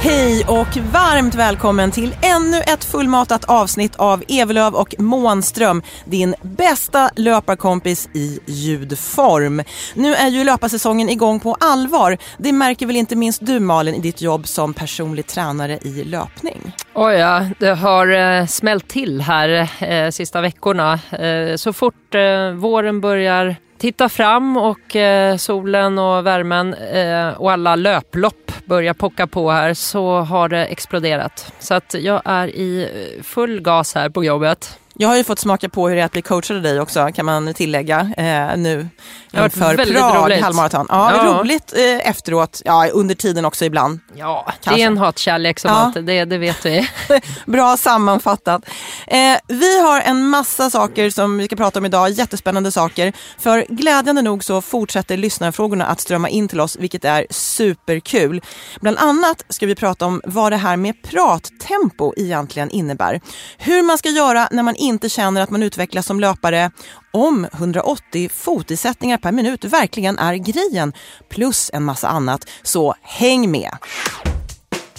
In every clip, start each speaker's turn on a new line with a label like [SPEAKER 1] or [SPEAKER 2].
[SPEAKER 1] Hej och varmt välkommen till ännu ett fullmatat avsnitt av Evelöv och Månström, din bästa löparkompis i ljudform. Nu är ju löparsäsongen igång på allvar. Det märker väl inte minst du Malin i ditt jobb som personlig tränare i löpning?
[SPEAKER 2] Oj ja, det har eh, smält smällt till här eh, sista veckorna. Eh, så fort eh, våren börjar titta fram och eh, solen och värmen eh, och alla löplopp börjar pocka på här så har det exploderat. Så att jag är i eh, full gas här på jobbet.
[SPEAKER 1] Jag har ju fått smaka på hur det är att bli coachad av dig också kan man tillägga eh, nu
[SPEAKER 2] Det har varit väldigt
[SPEAKER 1] Prag
[SPEAKER 2] roligt.
[SPEAKER 1] halvmaraton. Ja,
[SPEAKER 2] Ja.
[SPEAKER 1] roligt eh, efteråt, ja under tiden också ibland.
[SPEAKER 2] Ja, det
[SPEAKER 1] Kanske.
[SPEAKER 2] är en hatkärlek som
[SPEAKER 1] Ja.
[SPEAKER 2] alltid, det, det vet vi.
[SPEAKER 1] Bra sammanfattat. Eh, vi har en massa saker som vi ska prata om idag, jättespännande saker. För glädjande nog så fortsätter lyssnarfrågorna att strömma in till oss, vilket är superkul. Bland annat ska vi prata om vad det här med prattempo egentligen innebär. Hur man ska göra när man inte känner att man utvecklas som löpare. Om 180 fotisättningar per minut verkligen är grejen. Plus en massa annat. Så häng med!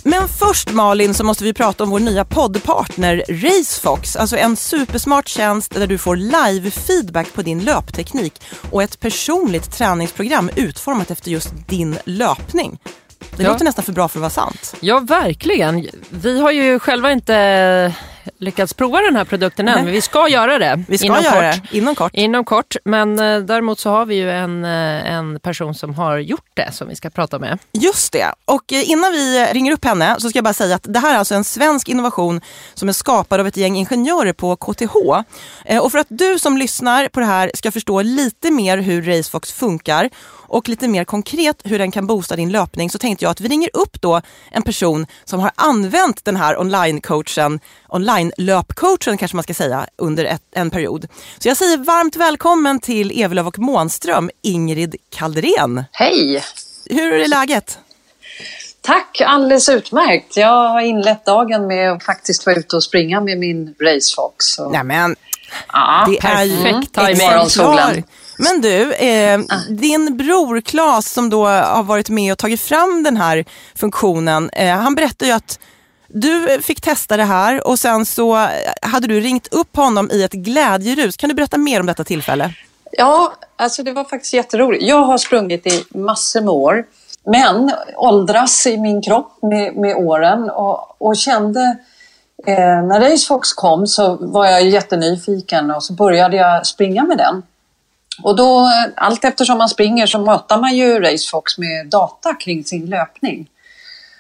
[SPEAKER 1] Men först Malin så måste vi prata om vår nya poddpartner Racefox. Alltså en supersmart tjänst där du får live-feedback på din löpteknik och ett personligt träningsprogram utformat efter just din löpning. Det
[SPEAKER 2] Ja.
[SPEAKER 1] låter nästan för bra för att vara sant.
[SPEAKER 2] Ja, verkligen. Vi har ju själva inte lyckats prova den här produkten än, men vi ska göra det.
[SPEAKER 1] Vi ska
[SPEAKER 2] inom
[SPEAKER 1] göra
[SPEAKER 2] kort.
[SPEAKER 1] det inom kort.
[SPEAKER 2] Inom kort, men eh, däremot så har vi ju en, eh, en person som har gjort det som vi ska prata med.
[SPEAKER 1] Just det. Och eh, innan vi ringer upp henne så ska jag bara säga att det här är alltså en svensk innovation som är skapad av ett gäng ingenjörer på KTH. Eh, Och för att du som lyssnar på det här ska förstå lite mer hur Racefox funkar och lite mer konkret hur den kan boosta din löpning så tänkte jag att vi ringer upp då en person som har använt den här online-coachen, online-löpcoachen kanske man ska säga, under ett, en period. Så jag säger varmt välkommen till Evelöv och Månström, Ingrid Kalderen.
[SPEAKER 3] Hej!
[SPEAKER 1] Hur är läget?
[SPEAKER 3] Tack, alldeles utmärkt. Jag har inlett dagen med att faktiskt vara ute och springa med min Racefox. Så,
[SPEAKER 1] Nämen,
[SPEAKER 3] ja,
[SPEAKER 1] det är ju
[SPEAKER 2] perfekt timing.
[SPEAKER 1] exemplar.
[SPEAKER 3] Morgonsolen.
[SPEAKER 1] Men du, eh, din bror Claes som då har varit med och tagit fram den här funktionen, eh, han berättade ju att du fick testa det här och sen så hade du ringt upp honom i ett glädjerus. Kan du berätta mer om detta tillfälle?
[SPEAKER 3] Ja, alltså det var faktiskt jätteroligt. Jag har sprungit i massor med år, men åldras i min kropp med, med åren och, och kände eh, när Racefox kom så var jag jättenyfiken och så började jag springa med den. Och då, allt eftersom man springer så matar man ju Racefox med data kring sin löpning.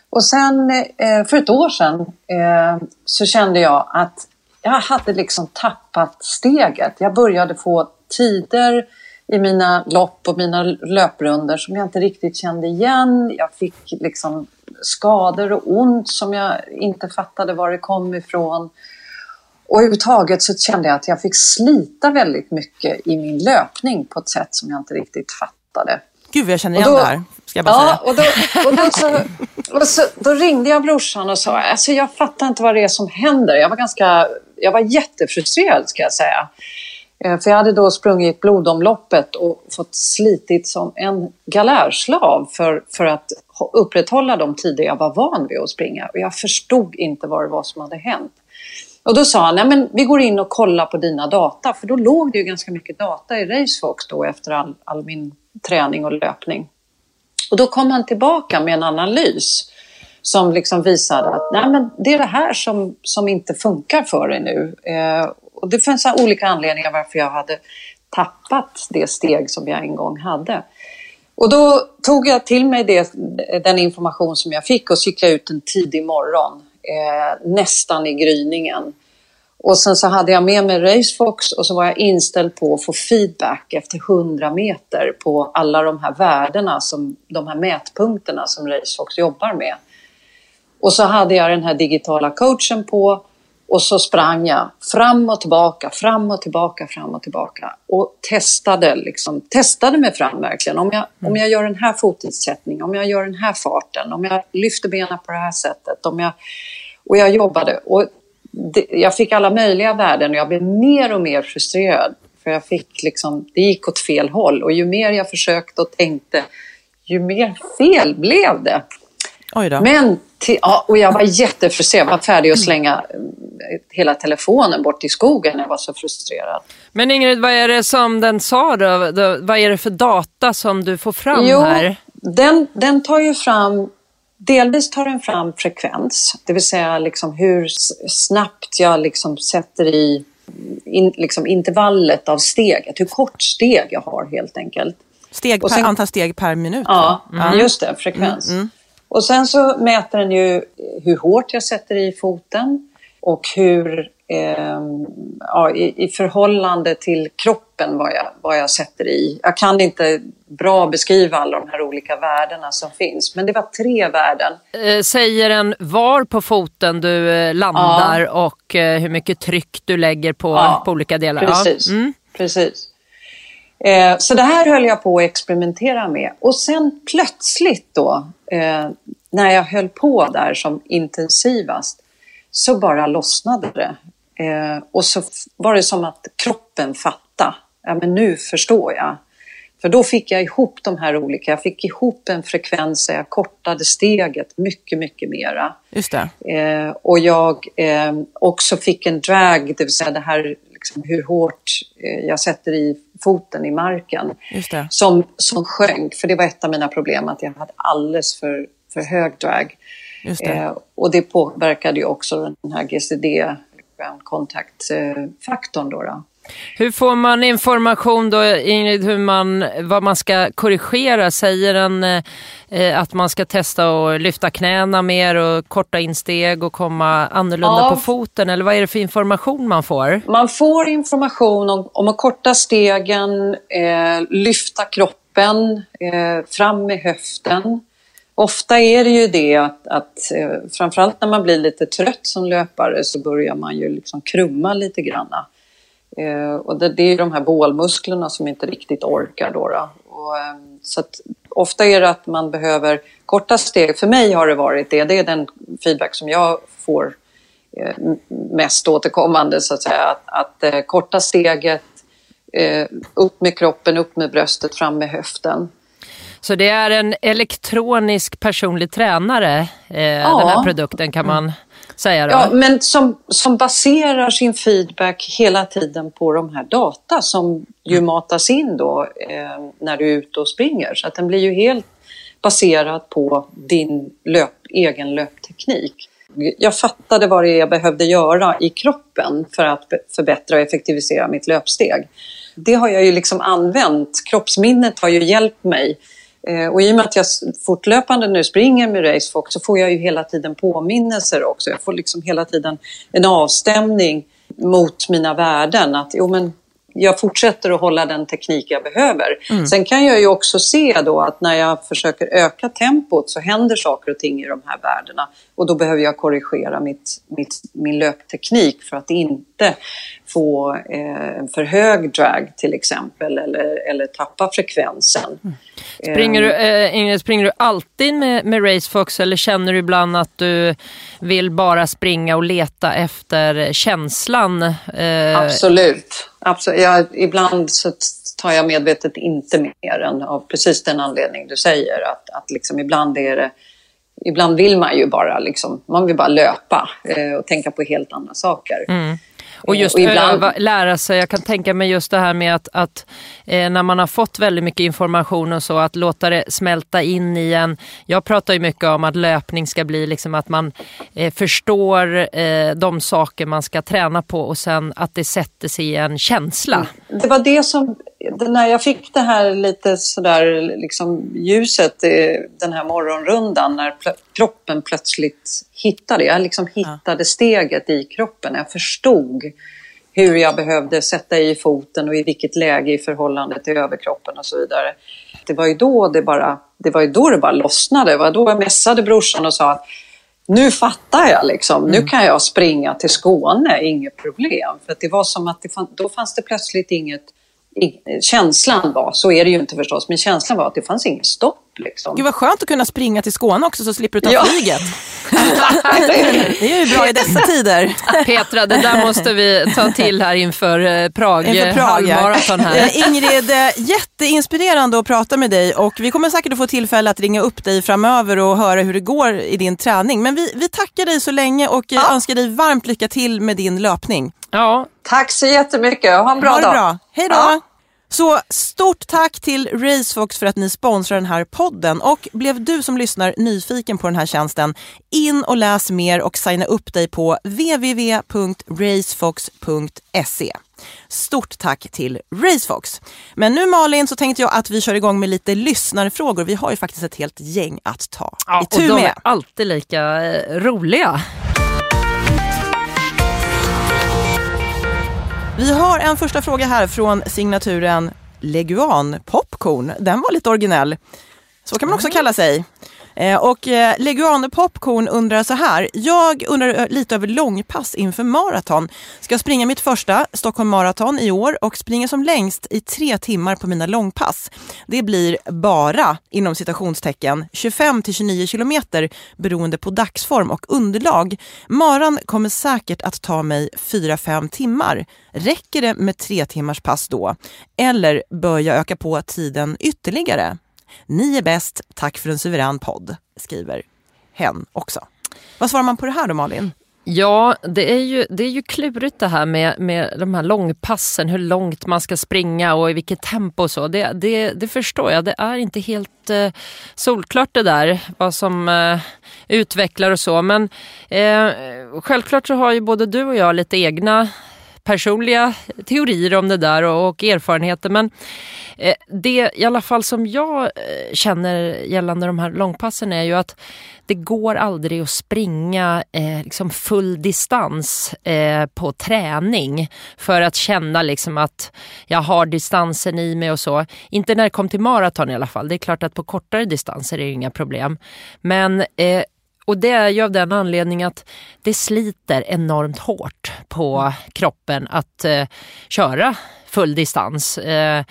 [SPEAKER 3] Och sen eh, för ett år sedan eh, så kände jag att jag hade liksom tappat steget. Jag började få tider i mina lopp och mina löprunder som jag inte riktigt kände igen. Jag fick liksom skador och ont som jag inte fattade var det kom ifrån. Och överhuvudtaget så kände jag att jag fick slita väldigt mycket i min löpning på ett sätt som jag inte riktigt fattade.
[SPEAKER 1] Gud jag känner
[SPEAKER 3] Och
[SPEAKER 1] igen
[SPEAKER 3] då-
[SPEAKER 1] det här, ska jag bara säga.
[SPEAKER 3] Ja, och, då, och då, så, och så, då ringde jag brorsan och sa alltså jag fattar inte vad det är som händer. Jag var, ganska, jag var jättefrustrerad ska jag säga. Eh, För jag hade då sprungit blodomloppet och fått slitit som en galärslav för, för att upprätthålla de tider jag var van vid att springa. Och jag förstod inte vad det var som hade hänt. Och då sa han, nej men vi går in och kollar på dina data. För då låg det ju ganska mycket data i Racefox då efter all, all min träning och löpning. Och då kom han tillbaka med en analys som liksom visade att nej men det är det här som, som inte funkar för dig nu. Eh, och det fanns olika anledningar varför jag hade tappat det steg som jag en gång hade. Och då tog jag till mig det, den information som jag fick och cyklade ut en tidig morgon, eh, nästan i gryningen. Och sen så hade jag med mig Racefox och så var jag inställd på att få feedback efter 100 meter på alla de här värdena, som, de här mätpunkterna som Racefox jobbar med. Och så hade jag den här digitala coachen på och så sprang jag fram och tillbaka, fram och tillbaka, fram och tillbaka och testade, liksom, testade mig fram verkligen. Om jag, om jag gör den här fotinsättningen, om jag gör den här farten, om jag lyfter benen på det här sättet. Om jag, och jag jobbade och det, jag fick alla möjliga värden och jag blev mer och mer frustrerad. För jag fick liksom, det gick åt fel håll och ju mer jag försökte och tänkte, ju mer fel blev det. Men till, ja, och jag var jättefrustrerad. Jag var färdig att slänga eh, hela telefonen bort i skogen. Jag var så frustrerad.
[SPEAKER 2] Men Ingrid, vad är det som den sa då? Vad är det för data som du får fram
[SPEAKER 3] jo,
[SPEAKER 2] här?
[SPEAKER 3] Den, den tar ju fram Delvis tar den fram frekvens, det vill säga liksom hur snabbt jag liksom sätter i in, liksom intervallet av steget, hur kort steg jag har helt enkelt.
[SPEAKER 1] Steg per, sen, antal steg per minut?
[SPEAKER 3] Ja, mm. just det, frekvens. Mm, mm. Och sen så mäter den ju hur hårt jag sätter i foten och hur eh, ja, i, i, förhållande till kroppen vad jag, vad jag sätter i. Jag kan inte bra beskriva alla de här olika värdena som finns, men det var tre värden.
[SPEAKER 2] Eh, säger den var på foten du eh, landar ja. och eh, hur mycket tryck du lägger på, ja, på olika delar?
[SPEAKER 3] Precis. Mm. precis. Så det här höll jag på att experimentera med och sen plötsligt då eh, när jag höll på där som intensivast så bara lossnade det. Eh, och så var det som att kroppen fattade. Ja, men nu förstår jag. För då fick jag ihop de här olika, jag fick ihop en frekvens där jag kortade steget mycket, mycket mera.
[SPEAKER 1] Just det.
[SPEAKER 3] Eh, och jag eh, också fick en drag, det vill säga det här liksom hur hårt eh, jag sätter i foten i marken. Som, som sjönk, för det var ett av mina problem, att jag hade alldeles för, för hög drag. Eh, och det påverkade ju också den här GCD, ground contact-faktorn. Då, då.
[SPEAKER 2] Hur får man information då, Ingrid, hur man, vad man ska korrigera? Säger den eh, att man ska testa att lyfta knäna mer och korta in steg och komma annorlunda ja. på foten? Eller vad är det för information man får?
[SPEAKER 3] Man får information om, om att korta stegen, eh, lyfta kroppen, eh, fram med höften. Ofta är det ju det att, att eh, framförallt när man blir lite trött som löpare så börjar man ju liksom krumma lite granna. Eh, och det, det är de här bålmusklerna som inte riktigt orkar. Då, då. Och, eh, så ofta är det att man behöver korta steg. För mig har det varit det. Det är den feedback som jag får eh, mest återkommande så att säga. Att, att korta steget, upp med kroppen, upp med bröstet, fram med höften.
[SPEAKER 2] Så det är en elektronisk personlig tränare, eh, ja. den här produkten kan man säga då.
[SPEAKER 3] Ja, men som, som baserar sin feedback hela tiden på de här data som ju mm. matas in då eh, när du är ute och springer. Så att den blir ju helt baserad på din löp, egen löpteknik. Jag fattade vad det är jag behövde göra i kroppen för att förbättra och effektivisera mitt löpsteg. Det har jag ju liksom använt. Kroppsminnet har ju hjälpt mig och i och med att jag fortlöpande nu springer med Racefox så får jag ju hela tiden påminnelser också. Jag får liksom hela tiden en avstämning mot mina värden. Att jo, men jag fortsätter att hålla den teknik jag behöver. Mm. Sen kan jag ju också se då att när jag försöker öka tempot så händer saker och ting i de här värdena. Och då behöver jag korrigera mitt, mitt min löpteknik för att inte få eh, för hög drag till exempel eller, eller tappa frekvensen. Mm.
[SPEAKER 2] Springer, du, eh, Ingrid, springer du alltid med, med Racefox eller känner du ibland att du vill bara springa och leta efter känslan?
[SPEAKER 3] Eh... Absolut. Absolut. Jag, ibland så tar jag medvetet inte mer än av precis den anledning du säger. Att, att liksom ibland är det Ibland vill man ju bara, liksom, man vill bara löpa eh, och tänka på helt andra saker.
[SPEAKER 2] Mm. Och just
[SPEAKER 3] och ibland...
[SPEAKER 2] öva, lära sig, jag kan tänka mig just det här med att, att eh, när man har fått väldigt mycket information och så, att låta det smälta in i en. Jag pratar ju mycket om att löpning ska bli liksom att man eh, förstår eh, de saker man ska träna på och sen att det sätter sig i en känsla.
[SPEAKER 3] Det var det som, när jag fick det här lite sådär liksom ljuset den här morgonrundan när kroppen plötsligt hittade, jag liksom hittade steget i kroppen. Jag förstod hur jag behövde sätta i foten och i vilket läge i förhållande till överkroppen och så vidare. Det var ju då det bara, det var ju då det bara lossnade. Det var då jag mässade brorsan och sa att nu fattar jag liksom. Mm. Nu kan jag springa till Skåne, inget problem. För det var som att det fann, då fanns det plötsligt inget känslan var, så är det ju inte förstås, men känslan var att det fanns inget stopp. Liksom.
[SPEAKER 1] Gud vad skönt att kunna springa till Skåne också så slipper du ta ja. flyget. det är ju bra i dessa tider.
[SPEAKER 2] Petra, det där måste vi ta till här inför eh, Prag, inför Prag halvmaraton. Här.
[SPEAKER 1] Eh, Ingrid, jätteinspirerande att prata med dig och vi kommer säkert att få tillfälle att ringa upp dig framöver och höra hur det går i din träning. Men vi, vi tackar dig så länge och eh, ja. önskar dig varmt lycka till med din löpning.
[SPEAKER 2] Ja.
[SPEAKER 3] Tack så jättemycket. Ha en bra
[SPEAKER 1] ha
[SPEAKER 3] dag.
[SPEAKER 1] Bra. Hej då. Ja. Så stort tack till Racefox för att ni sponsrar den här podden. Och blev du som lyssnar nyfiken på den här tjänsten, in och läs mer och signa upp dig på www.racefox.se. Stort tack till Racefox. Men nu Malin så tänkte jag att vi kör igång med lite lyssnarfrågor. Vi har ju faktiskt ett helt gäng att ta
[SPEAKER 2] ja, itu med. Och de är alltid lika eh, roliga.
[SPEAKER 1] Vi har en första fråga här från signaturen Leguan Popcorn. Den var lite originell. Så kan man också mm. kalla sig. Eh, och eh, Leguane Popcorn undrar så här. Jag undrar eh, lite över långpass inför maraton. Ska springa mitt första Stockholm Marathon i år och springa som längst i tre timmar på mina långpass. Det blir bara, inom citationstecken, 25 till 29 kilometer beroende på dagsform och underlag. Maran kommer säkert att ta mig 4-5 timmar. Räcker det med tre timmars pass då? Eller bör jag öka på tiden ytterligare? Ni är bäst, tack för en suverän podd, skriver hen också. Vad svarar man på det här då Malin?
[SPEAKER 2] Ja, det är ju, det är ju klurigt det här med, med de här långpassen, hur långt man ska springa och i vilket tempo och så. Det, det, det förstår jag, det är inte helt eh, solklart det där, vad som eh, utvecklar och så. Men eh, självklart så har ju både du och jag lite egna personliga teorier om det där och, och erfarenheter. Men eh, det i alla fall som jag eh, känner gällande de här långpassen är ju att det går aldrig att springa eh, liksom full distans eh, på träning för att känna liksom att jag har distansen i mig och så. Inte när det kom till maraton i alla fall. Det är klart att på kortare distanser är det inga problem. Men eh, och det är ju av den anledningen att det sliter enormt hårt på kroppen att eh, köra full distans. Eh,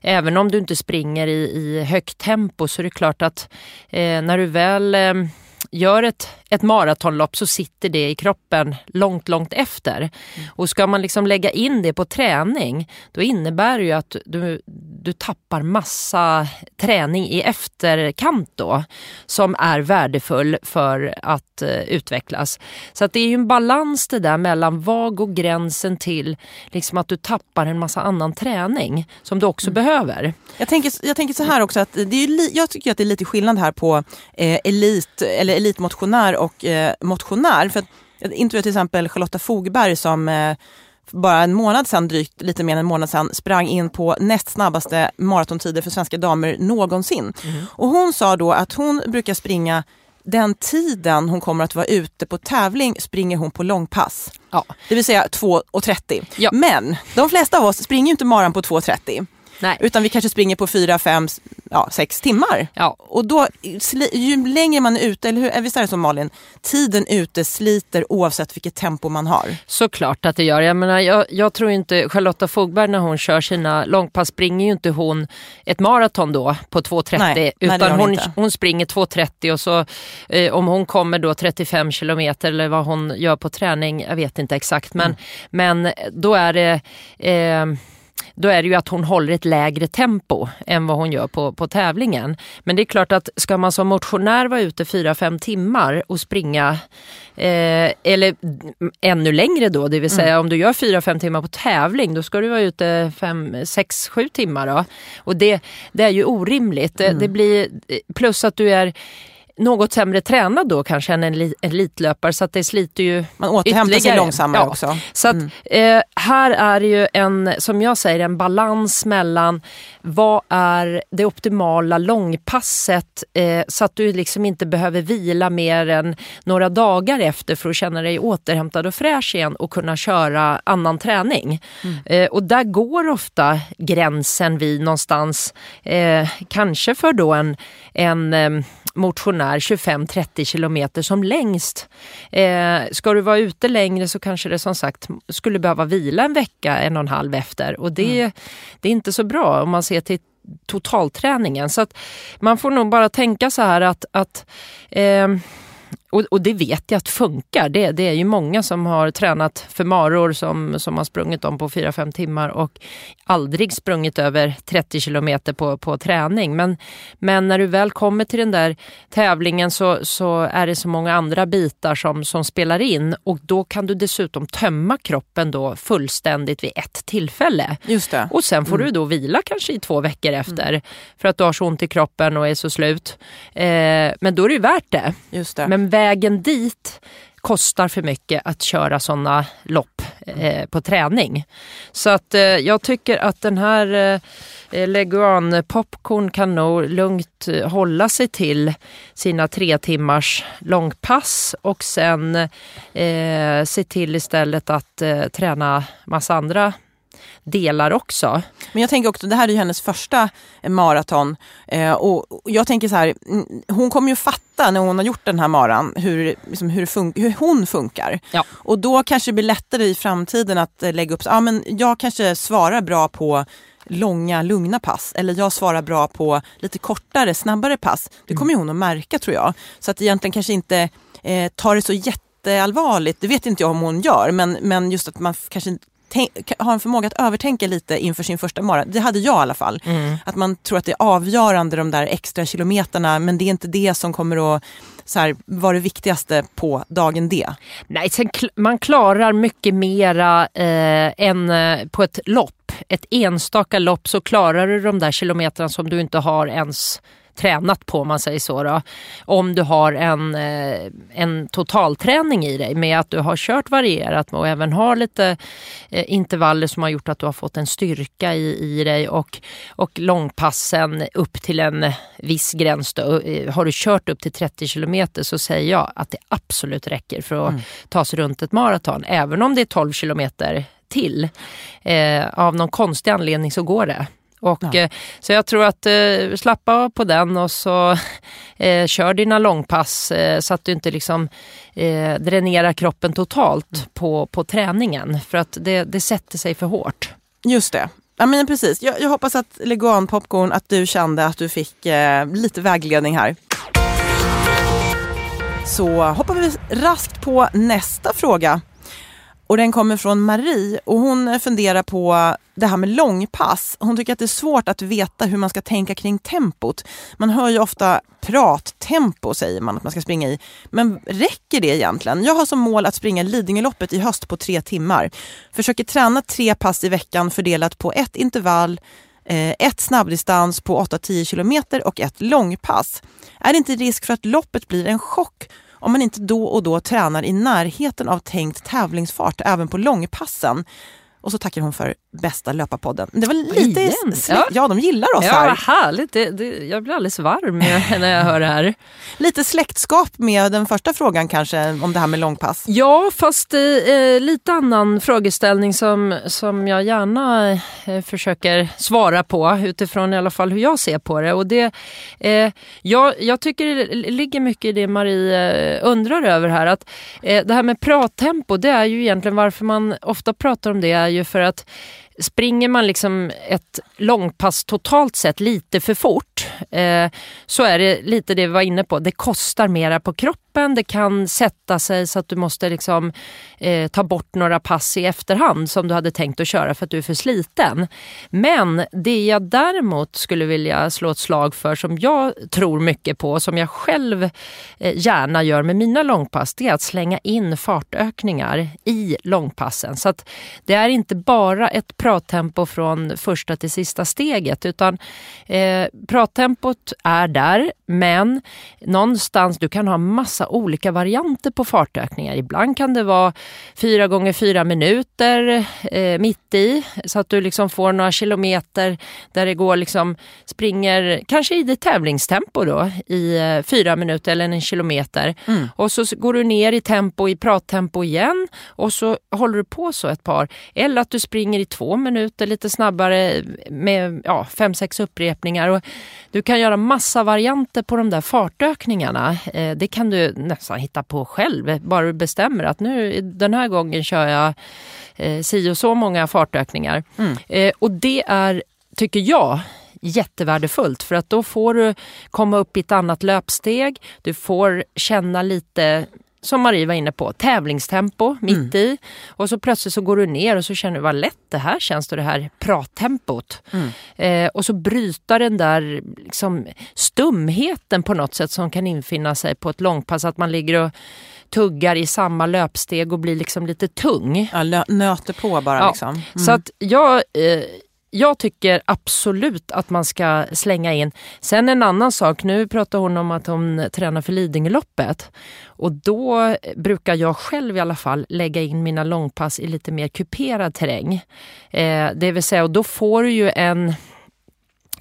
[SPEAKER 2] även om du inte springer i, i högt tempo så är det klart att eh, när du väl eh, gör ett, ett maratonlopp så sitter det i kroppen långt, långt efter. Mm. Och ska man liksom lägga in det på träning då innebär det ju att du, du tappar massa träning i efterkant då som är värdefull för att uh, utvecklas. Så att det är ju en balans det där mellan vad går gränsen till liksom att du tappar en massa annan träning som du också mm. behöver.
[SPEAKER 1] Jag tänker, jag tänker så här också att det är jag tycker att det är lite skillnad här på eh, elit eller elitmotionär och eh, motionär. För att, jag intervjuade till exempel Charlotta Fogberg som eh, bara en månad sedan, drygt lite mer än en månad sedan, sprang in på näst snabbaste maratontider för svenska damer någonsin. Mm. Och hon sa då att hon brukar springa den tiden hon kommer att vara ute på tävling springer hon på långpass. Ja. Det vill säga 2.30. Ja. Men de flesta av oss springer inte maran på 2.30. Nej. Utan vi kanske springer på fyra, fem, ja, sex timmar. Ja. Och då, ju längre man är ute, eller hur, visst är det så Malin? Tiden ute sliter oavsett vilket tempo man har.
[SPEAKER 2] Såklart att det gör. Jag, menar, jag, jag tror inte, Charlotta Fogberg när hon kör sina långpass springer ju inte hon ett maraton då på 2.30 utan hon, hon, hon, springer 2.30 och så eh, om hon kommer då 35 kilometer eller vad hon gör på träning, jag vet inte exakt men, mm. men då är det eh, då är det ju att hon håller ett lägre tempo än vad hon gör på, på tävlingen. Men det är klart att ska man som motionär vara ute 4-5 timmar och springa eh, eller ännu längre då, det vill säga mm. om du gör 4-5 timmar på tävling då ska du vara ute 6-7 timmar. Då. Och det, det är ju orimligt. Mm. Det blir, plus att du är något sämre tränad då kanske än en elitlöpare så att det sliter ju
[SPEAKER 1] Man återhämtar sig långsammare ja. också.
[SPEAKER 2] Så att, mm. eh, här är det ju en, som jag säger, en balans mellan vad är det optimala långpasset eh, så att du liksom inte behöver vila mer än några dagar efter för att känna dig återhämtad och fräsch igen och kunna köra annan träning. Mm. Eh, och där går ofta gränsen vid någonstans, eh, kanske för då en, en eh, motionär 25-30 kilometer som längst. Eh, ska du vara ute längre så kanske det som sagt skulle behöva vila en vecka, en och en halv efter och det, mm. det är inte så bra om man ser till totalträningen. Så att man får nog bara tänka så här att, att eh, och, och, det vet jag att funkar. Det, det är ju många som har tränat för maror som, som har sprungit dem på 4-5 timmar och aldrig sprungit över 30 kilometer på, på träning. Men, men när du väl kommer till den där tävlingen så, så är det så många andra bitar som, som spelar in och då kan du dessutom tömma kroppen då fullständigt vid ett tillfälle.
[SPEAKER 1] Just det.
[SPEAKER 2] Och sen får mm. du då vila kanske i två veckor efter mm. för att du har så ont i kroppen och är så slut. Eh, men då är det värt det.
[SPEAKER 1] Just det.
[SPEAKER 2] Men vägen dit kostar för mycket att köra sådana lopp eh, på träning. Så att eh, jag tycker att den här eh, Leguan Popcorn kan nog lugnt eh, hålla sig till sina tre timmars långpass och sen eh, se till istället att eh, träna massa andra delar också.
[SPEAKER 1] Men jag tänker också, det här är ju hennes första maraton eh, och jag tänker så här, mm, hon kommer ju fatta när hon har gjort den här maran hur, liksom, hur, fun hur hon funkar.
[SPEAKER 2] Ja.
[SPEAKER 1] Och då kanske det blir lättare i framtiden att eh, lägga upp, ja men jag kanske svarar bra på långa lugna pass eller jag svarar bra på lite kortare snabbare pass. Det kommer hon att märka tror jag. Så att egentligen kanske inte eh, tar det så jätteallvarligt, det vet inte jag om hon gör, men, men just att man kanske har en förmåga att övertänka lite inför sin första mara. Det hade jag i alla fall. Mm. Att man tror att det är avgörande de där extra kilometerna men det är inte det som kommer att så här, vara det viktigaste på dagen D.
[SPEAKER 2] Nej, sen, man klarar mycket mera eh, än eh, på ett lopp. Ett enstaka lopp så klarar du de där kilometrarna som du inte har ens tränat på om man säger så. Då. Om du har en, eh, en totalträning i dig med att du har kört varierat och även har lite eh, intervaller som har gjort att du har fått en styrka i, i dig och, och långpassen upp till en viss gräns. Då. Eh, har du kört upp till 30 kilometer så säger jag att det absolut räcker för att mm. ta sig runt ett maraton. Även om det är 12 kilometer till. Eh, av någon konstig anledning så går det. Och, ja. eh, så jag tror att eh, slappa av på den och så eh, kör dina långpass eh, så att du inte liksom dränerar kroppen totalt mm. på, på träningen för att det, det sätter sig för hårt.
[SPEAKER 1] Just det. Ja, men precis. Jag, jag hoppas att Leguan Popcorn att du kände att du fick lite vägledning här. Så hoppar vi raskt på nästa fråga. Och den kommer från Marie och hon funderar på det här med långpass. Hon tycker att det är svårt att veta hur man ska tänka kring tempot. Man hör ju ofta prattempo säger man att man ska springa i. Men räcker det egentligen? Jag har som mål att springa Lidingöloppet i höst på tre timmar. Försöker träna tre pass i veckan fördelat på ett intervall eh, ett snabbdistans på 8-10 kilometer och ett långpass. Är det inte risk för att loppet blir en chock om man inte då och då tränar i närheten av tänkt tävlingsfart även på långpassen. Och så tackar hon för bästa löparpodden. Det var lite... Ja. ja, de gillar oss
[SPEAKER 2] ja,
[SPEAKER 1] här.
[SPEAKER 2] Härligt. Det, det, jag blir alldeles varm när jag hör det här.
[SPEAKER 1] Lite släktskap med den första frågan kanske, om det här med långpass.
[SPEAKER 2] Ja, fast eh, lite annan frågeställning som, som jag gärna eh, försöker svara på utifrån i alla fall hur jag ser på det. Och det eh, jag, jag tycker det ligger mycket i det Marie eh, undrar över här. Att, eh, det här med prattempo, det är ju egentligen varför man ofta pratar om det är ju för att springer man liksom ett långpass totalt sett lite för fort eh, så är det lite det vi var inne på. Det kostar mera på kroppen, det kan sätta sig så att du måste liksom, eh, ta bort några pass i efterhand som du hade tänkt att köra för att du är för sliten. Men det jag däremot skulle vilja slå ett slag för som jag tror mycket på, som jag själv eh, gärna gör med mina långpass, det är att slänga in fartökningar i långpassen. Så att det är inte bara ett prattempo från första till sista steget utan eh, prattempot är där men någonstans, du kan ha massa olika varianter på fartökningar. Ibland kan det vara fyra gånger fyra minuter eh, mitt i så att du liksom får några kilometer där det går liksom, springer kanske i ditt tävlingstempo då i eh, fyra minuter eller en kilometer. Mm. Och så går du ner i tempo, i prattempo igen och så håller du på så ett par. Eller att du springer i två minuter lite snabbare med ja, fem, sex upprepningar. Och du kan göra massa varianter på de där fartökningarna. Eh, det kan du nästan hitta på själv. Bara du bestämmer att nu den här gången kör jag eh, si och så många fartökningar. Mm. Eh, och det är, tycker jag, jättevärdefullt för att då får du komma upp i ett annat löpsteg. Du får känna lite som Marie var inne på, tävlingstempo mitt mm. i. Och så plötsligt så går du ner och så känner du vad lätt det här känns, det här prattempot. Mm. Eh, och så bryta den där liksom, stumheten på något sätt som kan infinna sig på ett långpass. Att man ligger och tuggar i samma löpsteg och blir liksom lite tung.
[SPEAKER 1] Ja, nöter på bara. Ja. Liksom. Mm.
[SPEAKER 2] Så att jag... Eh, jag tycker absolut att man ska slänga in. Sen en annan sak, nu pratar hon om att hon tränar för Lidingöloppet. Och då brukar jag själv i alla fall lägga in mina långpass i lite mer kuperad terräng. Eh, det vill säga, och då får du ju en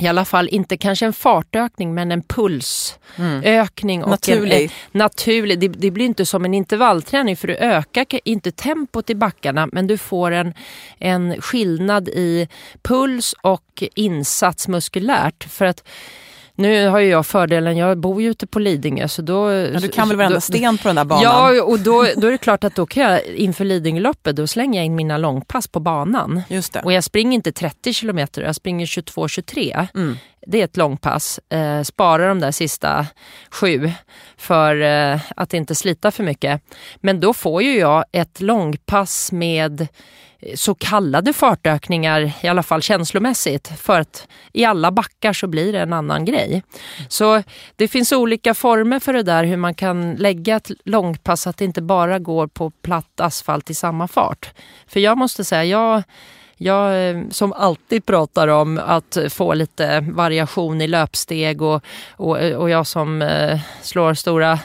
[SPEAKER 2] i alla fall inte kanske en fartökning men en pulsökning. Mm.
[SPEAKER 1] naturlig.
[SPEAKER 2] En, naturlig. Det, det, blir inte som en intervallträning för du ökar inte tempot i backarna men du får en, en skillnad i puls och insats muskulärt. För att nu har ju jag fördelen, jag bor ju ute på Lidingö så då...
[SPEAKER 1] Ja, du kan väl varenda då, sten på den där banan?
[SPEAKER 2] Ja, och då, då är det klart att då kan jag inför Lidingöloppet, då slänger jag in mina långpass på banan.
[SPEAKER 1] Just det.
[SPEAKER 2] Och jag springer inte 30 kilometer, jag springer 22-23. Mm. Det är ett långpass. Eh, spara de där sista sju för eh, att inte slita för mycket. Men då får ju jag ett långpass med så kallade fartökningar, i alla fall känslomässigt. För att i alla backar så blir det en annan grej. Så det finns olika former för det där hur man kan lägga ett långpass så att det inte bara går på platt asfalt i samma fart. För jag måste säga, jag jag eh, som alltid pratar om att få lite variation i löpsteg och, och, och jag som eh, slår stora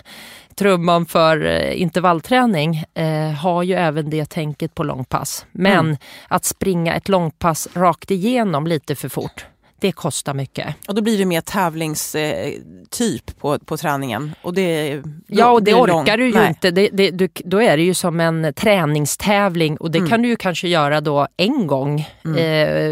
[SPEAKER 2] trumman för eh, intervallträning eh, har ju även det tänket på långpass. Men mm. att springa ett långpass rakt igenom lite för fort det kostar mycket.
[SPEAKER 1] Och då blir det mer tävlingstyp på, på träningen. Och det, då,
[SPEAKER 2] ja, och det, det orkar du ju Nej. inte. Det, det, du, då är det ju som en träningstävling och det mm. kan du ju kanske göra då en gång mm. eh,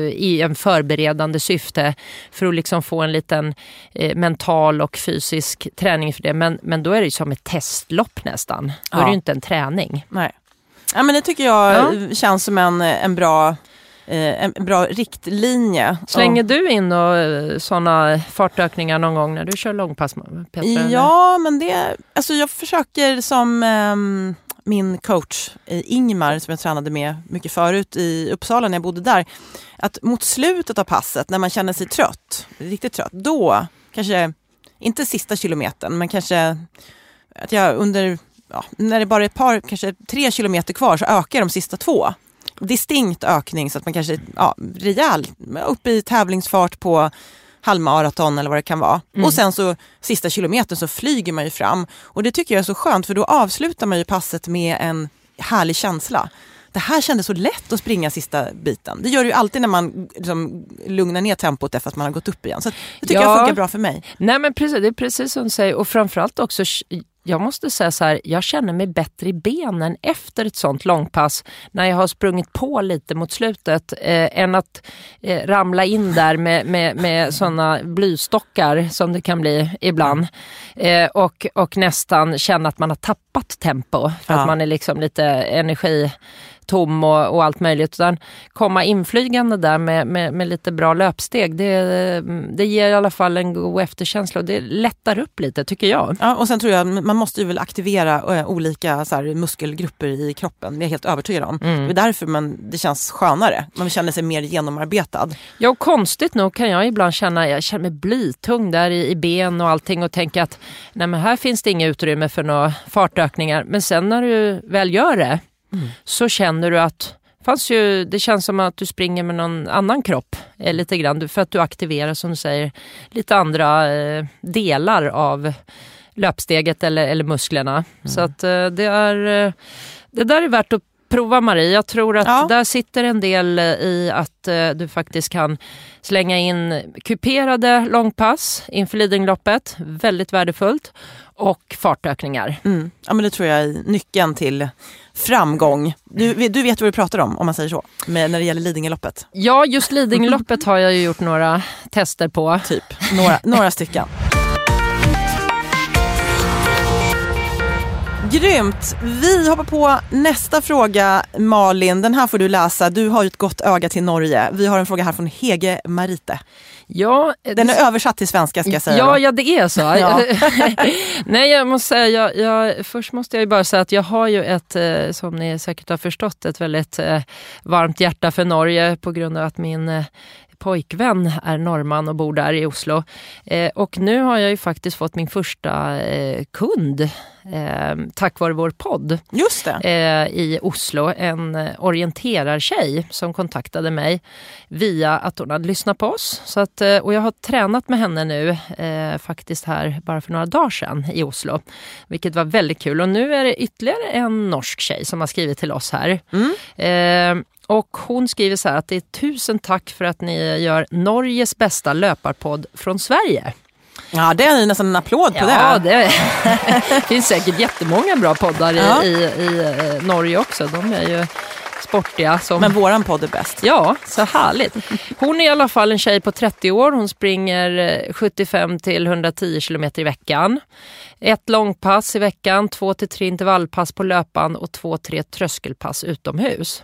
[SPEAKER 2] i en förberedande syfte för att liksom få en liten eh, mental och fysisk träning för det. Men, men då är det ju som ett testlopp nästan. Då ja. är det ju inte en träning.
[SPEAKER 1] Nej. Ja, men det tycker jag ja. känns som en, en bra en bra riktlinje.
[SPEAKER 2] Slänger du in och, sådana fartökningar någon gång när du kör långpass?
[SPEAKER 1] Petra, ja, men det, alltså jag försöker som um, min coach eh, Ingmar som jag tränade med mycket förut i Uppsala när jag bodde där. Att mot slutet av passet när man känner sig trött, riktigt trött, då kanske, inte sista kilometern, men kanske att jag under, ja, när det bara är ett par, kanske tre kilometer kvar så ökar de sista två distinkt ökning så att man kanske ja, rejäl, upp i tävlingsfart på halvmaraton eller vad det kan vara. Mm. Och sen så sista kilometern så flyger man ju fram. Och det tycker jag är så skönt för då avslutar man ju passet med en härlig känsla. Det här kändes så lätt att springa sista biten. Det gör det ju alltid när man liksom lugnar ner tempot efter att man har gått upp igen. Så det tycker ja. jag funkar bra för mig.
[SPEAKER 2] Nej men precis, det är precis som du säger och framförallt också jag måste säga så här, jag känner mig bättre i benen efter ett sånt långpass när jag har sprungit på lite mot slutet eh, än att eh, ramla in där med, med, med sådana blystockar som det kan bli ibland. Eh, och, och nästan känna att man har tappat tempo för ja. att man är liksom lite energi tom och, och allt möjligt. Utan komma inflygande där med, med, med, lite bra löpsteg, det, det ger i alla fall en god efterkänsla och det lättar upp lite tycker jag.
[SPEAKER 1] Ja, och sen tror jag man måste ju väl aktivera äh, olika så här, muskelgrupper i kroppen. Det är jag helt övertygad om. Mm. Det är därför man, det känns skönare. Man känner sig mer genomarbetad.
[SPEAKER 2] Ja, och konstigt nog kan jag ibland känna, jag känner mig blytung där i, i ben och allting och tänka att nej men här finns det inget utrymme för några fartökningar. Men sen när du väl gör det mm. så känner du att fanns ju, det känns som att du springer med någon annan kropp eh, lite grann för att du aktiverar som du säger lite andra eh, delar av löpsteget eller, eller musklerna. Mm. Så att eh, det är eh, det där är värt att prova Marie. Jag tror att ja. där sitter en del eh, i att eh, du faktiskt kan slänga in kuperade långpass inför Lidingöloppet. Väldigt värdefullt. Och fartökningar.
[SPEAKER 1] Mm. Ja, men det tror jag är nyckeln till framgång. Du, du vet vad du pratar om, om man säger så, med, när det gäller Lidingöloppet.
[SPEAKER 2] Ja, just Lidingöloppet har jag ju gjort några tester på.
[SPEAKER 1] Typ, några, några stycken. Grymt! Vi hoppar på nästa fråga Malin. Den här får du läsa. Du har ju ett gott öga till Norge. Vi har en fråga här från Hege Marite.
[SPEAKER 2] Ja,
[SPEAKER 1] Den är översatt till svenska ska jag säga.
[SPEAKER 2] Ja, ja det är så. Ja. Nej, jag måste säga, jag, jag, först måste jag ju bara säga att jag har ju ett, eh, som ni säkert har förstått, ett väldigt eh, varmt hjärta för Norge på grund av att min eh, pojkvän är norrman och bor där i Oslo. Eh, och nu har jag ju faktiskt fått min första eh, kund eh, tack vare vår podd.
[SPEAKER 1] Just det.
[SPEAKER 2] Eh, I Oslo. En eh, orienterartjej som kontaktade mig via att hon hade lyssnat på oss. Så att, eh, och jag har tränat med henne nu faktiskt här bara för några dagar sedan i Oslo. Vilket var väldigt kul. Och nu är det ytterligare en norsk tjej som har skrivit till oss här. Mm. Och hon skriver så här att det är tusen tack för att ni gör Norges bästa löparpodd från Sverige.
[SPEAKER 1] Ja, det är nästan en applåd på
[SPEAKER 2] ja,
[SPEAKER 1] det.
[SPEAKER 2] det finns säkert jättemånga bra poddar ja. i, i, i, eh, Norge också. De är ju sportiga. Som...
[SPEAKER 1] Men våran podd är bäst.
[SPEAKER 2] Ja, så härligt. Hon är i alla fall en tjej på 30 år. Hon springer 75 eh, till 110 kilometer i veckan. Ett långpass i veckan, två till tre intervallpass på löpan och två, tre tröskelpass utomhus.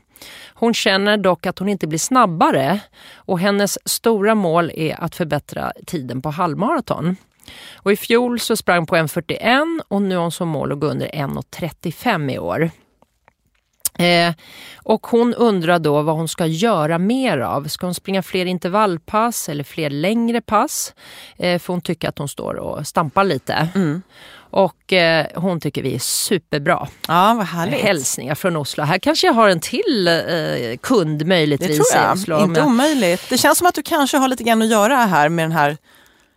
[SPEAKER 2] Hon känner dock att hon inte blir snabbare och hennes stora mål är att förbättra tiden på halvmaraton. Och I fjol så sprang på 1.41 och nu har hon som mål att gå under 1.35 i år. Eh, och hon undrar då vad hon ska göra mer av. Ska hon springa fler intervallpass eller fler längre pass? Eh, för hon tycker att hon står och stampar lite. Mm. Och eh, hon tycker vi är superbra.
[SPEAKER 1] Ja, vad härligt.
[SPEAKER 2] Hälsningar från Oslo. Här kanske jag har en till eh, kund möjligtvis.
[SPEAKER 1] Det tror jag. Oslo, Inte omöjligt. Det känns som att du kanske har lite grann att göra här med den här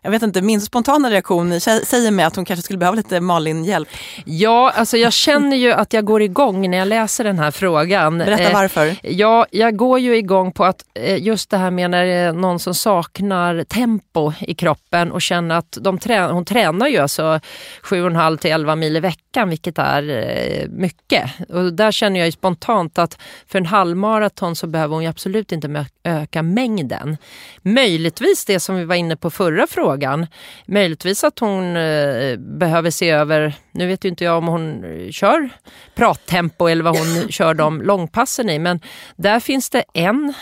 [SPEAKER 1] jag vet inte, min spontana reaktion säger mig att hon kanske skulle behöva lite Malin-hjälp.
[SPEAKER 2] Ja, alltså jag känner ju att jag går igång när jag läser den här frågan.
[SPEAKER 1] Berätta eh, varför.
[SPEAKER 2] ja, jag går ju igång på att eh, just det här med när det är någon som saknar tempo i kroppen och känner att de trä hon tränar ju alltså 7,5 till 11 mil i veckan, vilket är eh, mycket. Och där känner jag ju spontant att för en halvmaraton så behöver hon absolut inte öka mängden. Möjligtvis det som vi var inne på förra frågan frågan. Möjligtvis att hon eh, behöver se över, nu vet ju inte jag om hon kör prattempo eller vad hon kör de långpassen i, men där finns det en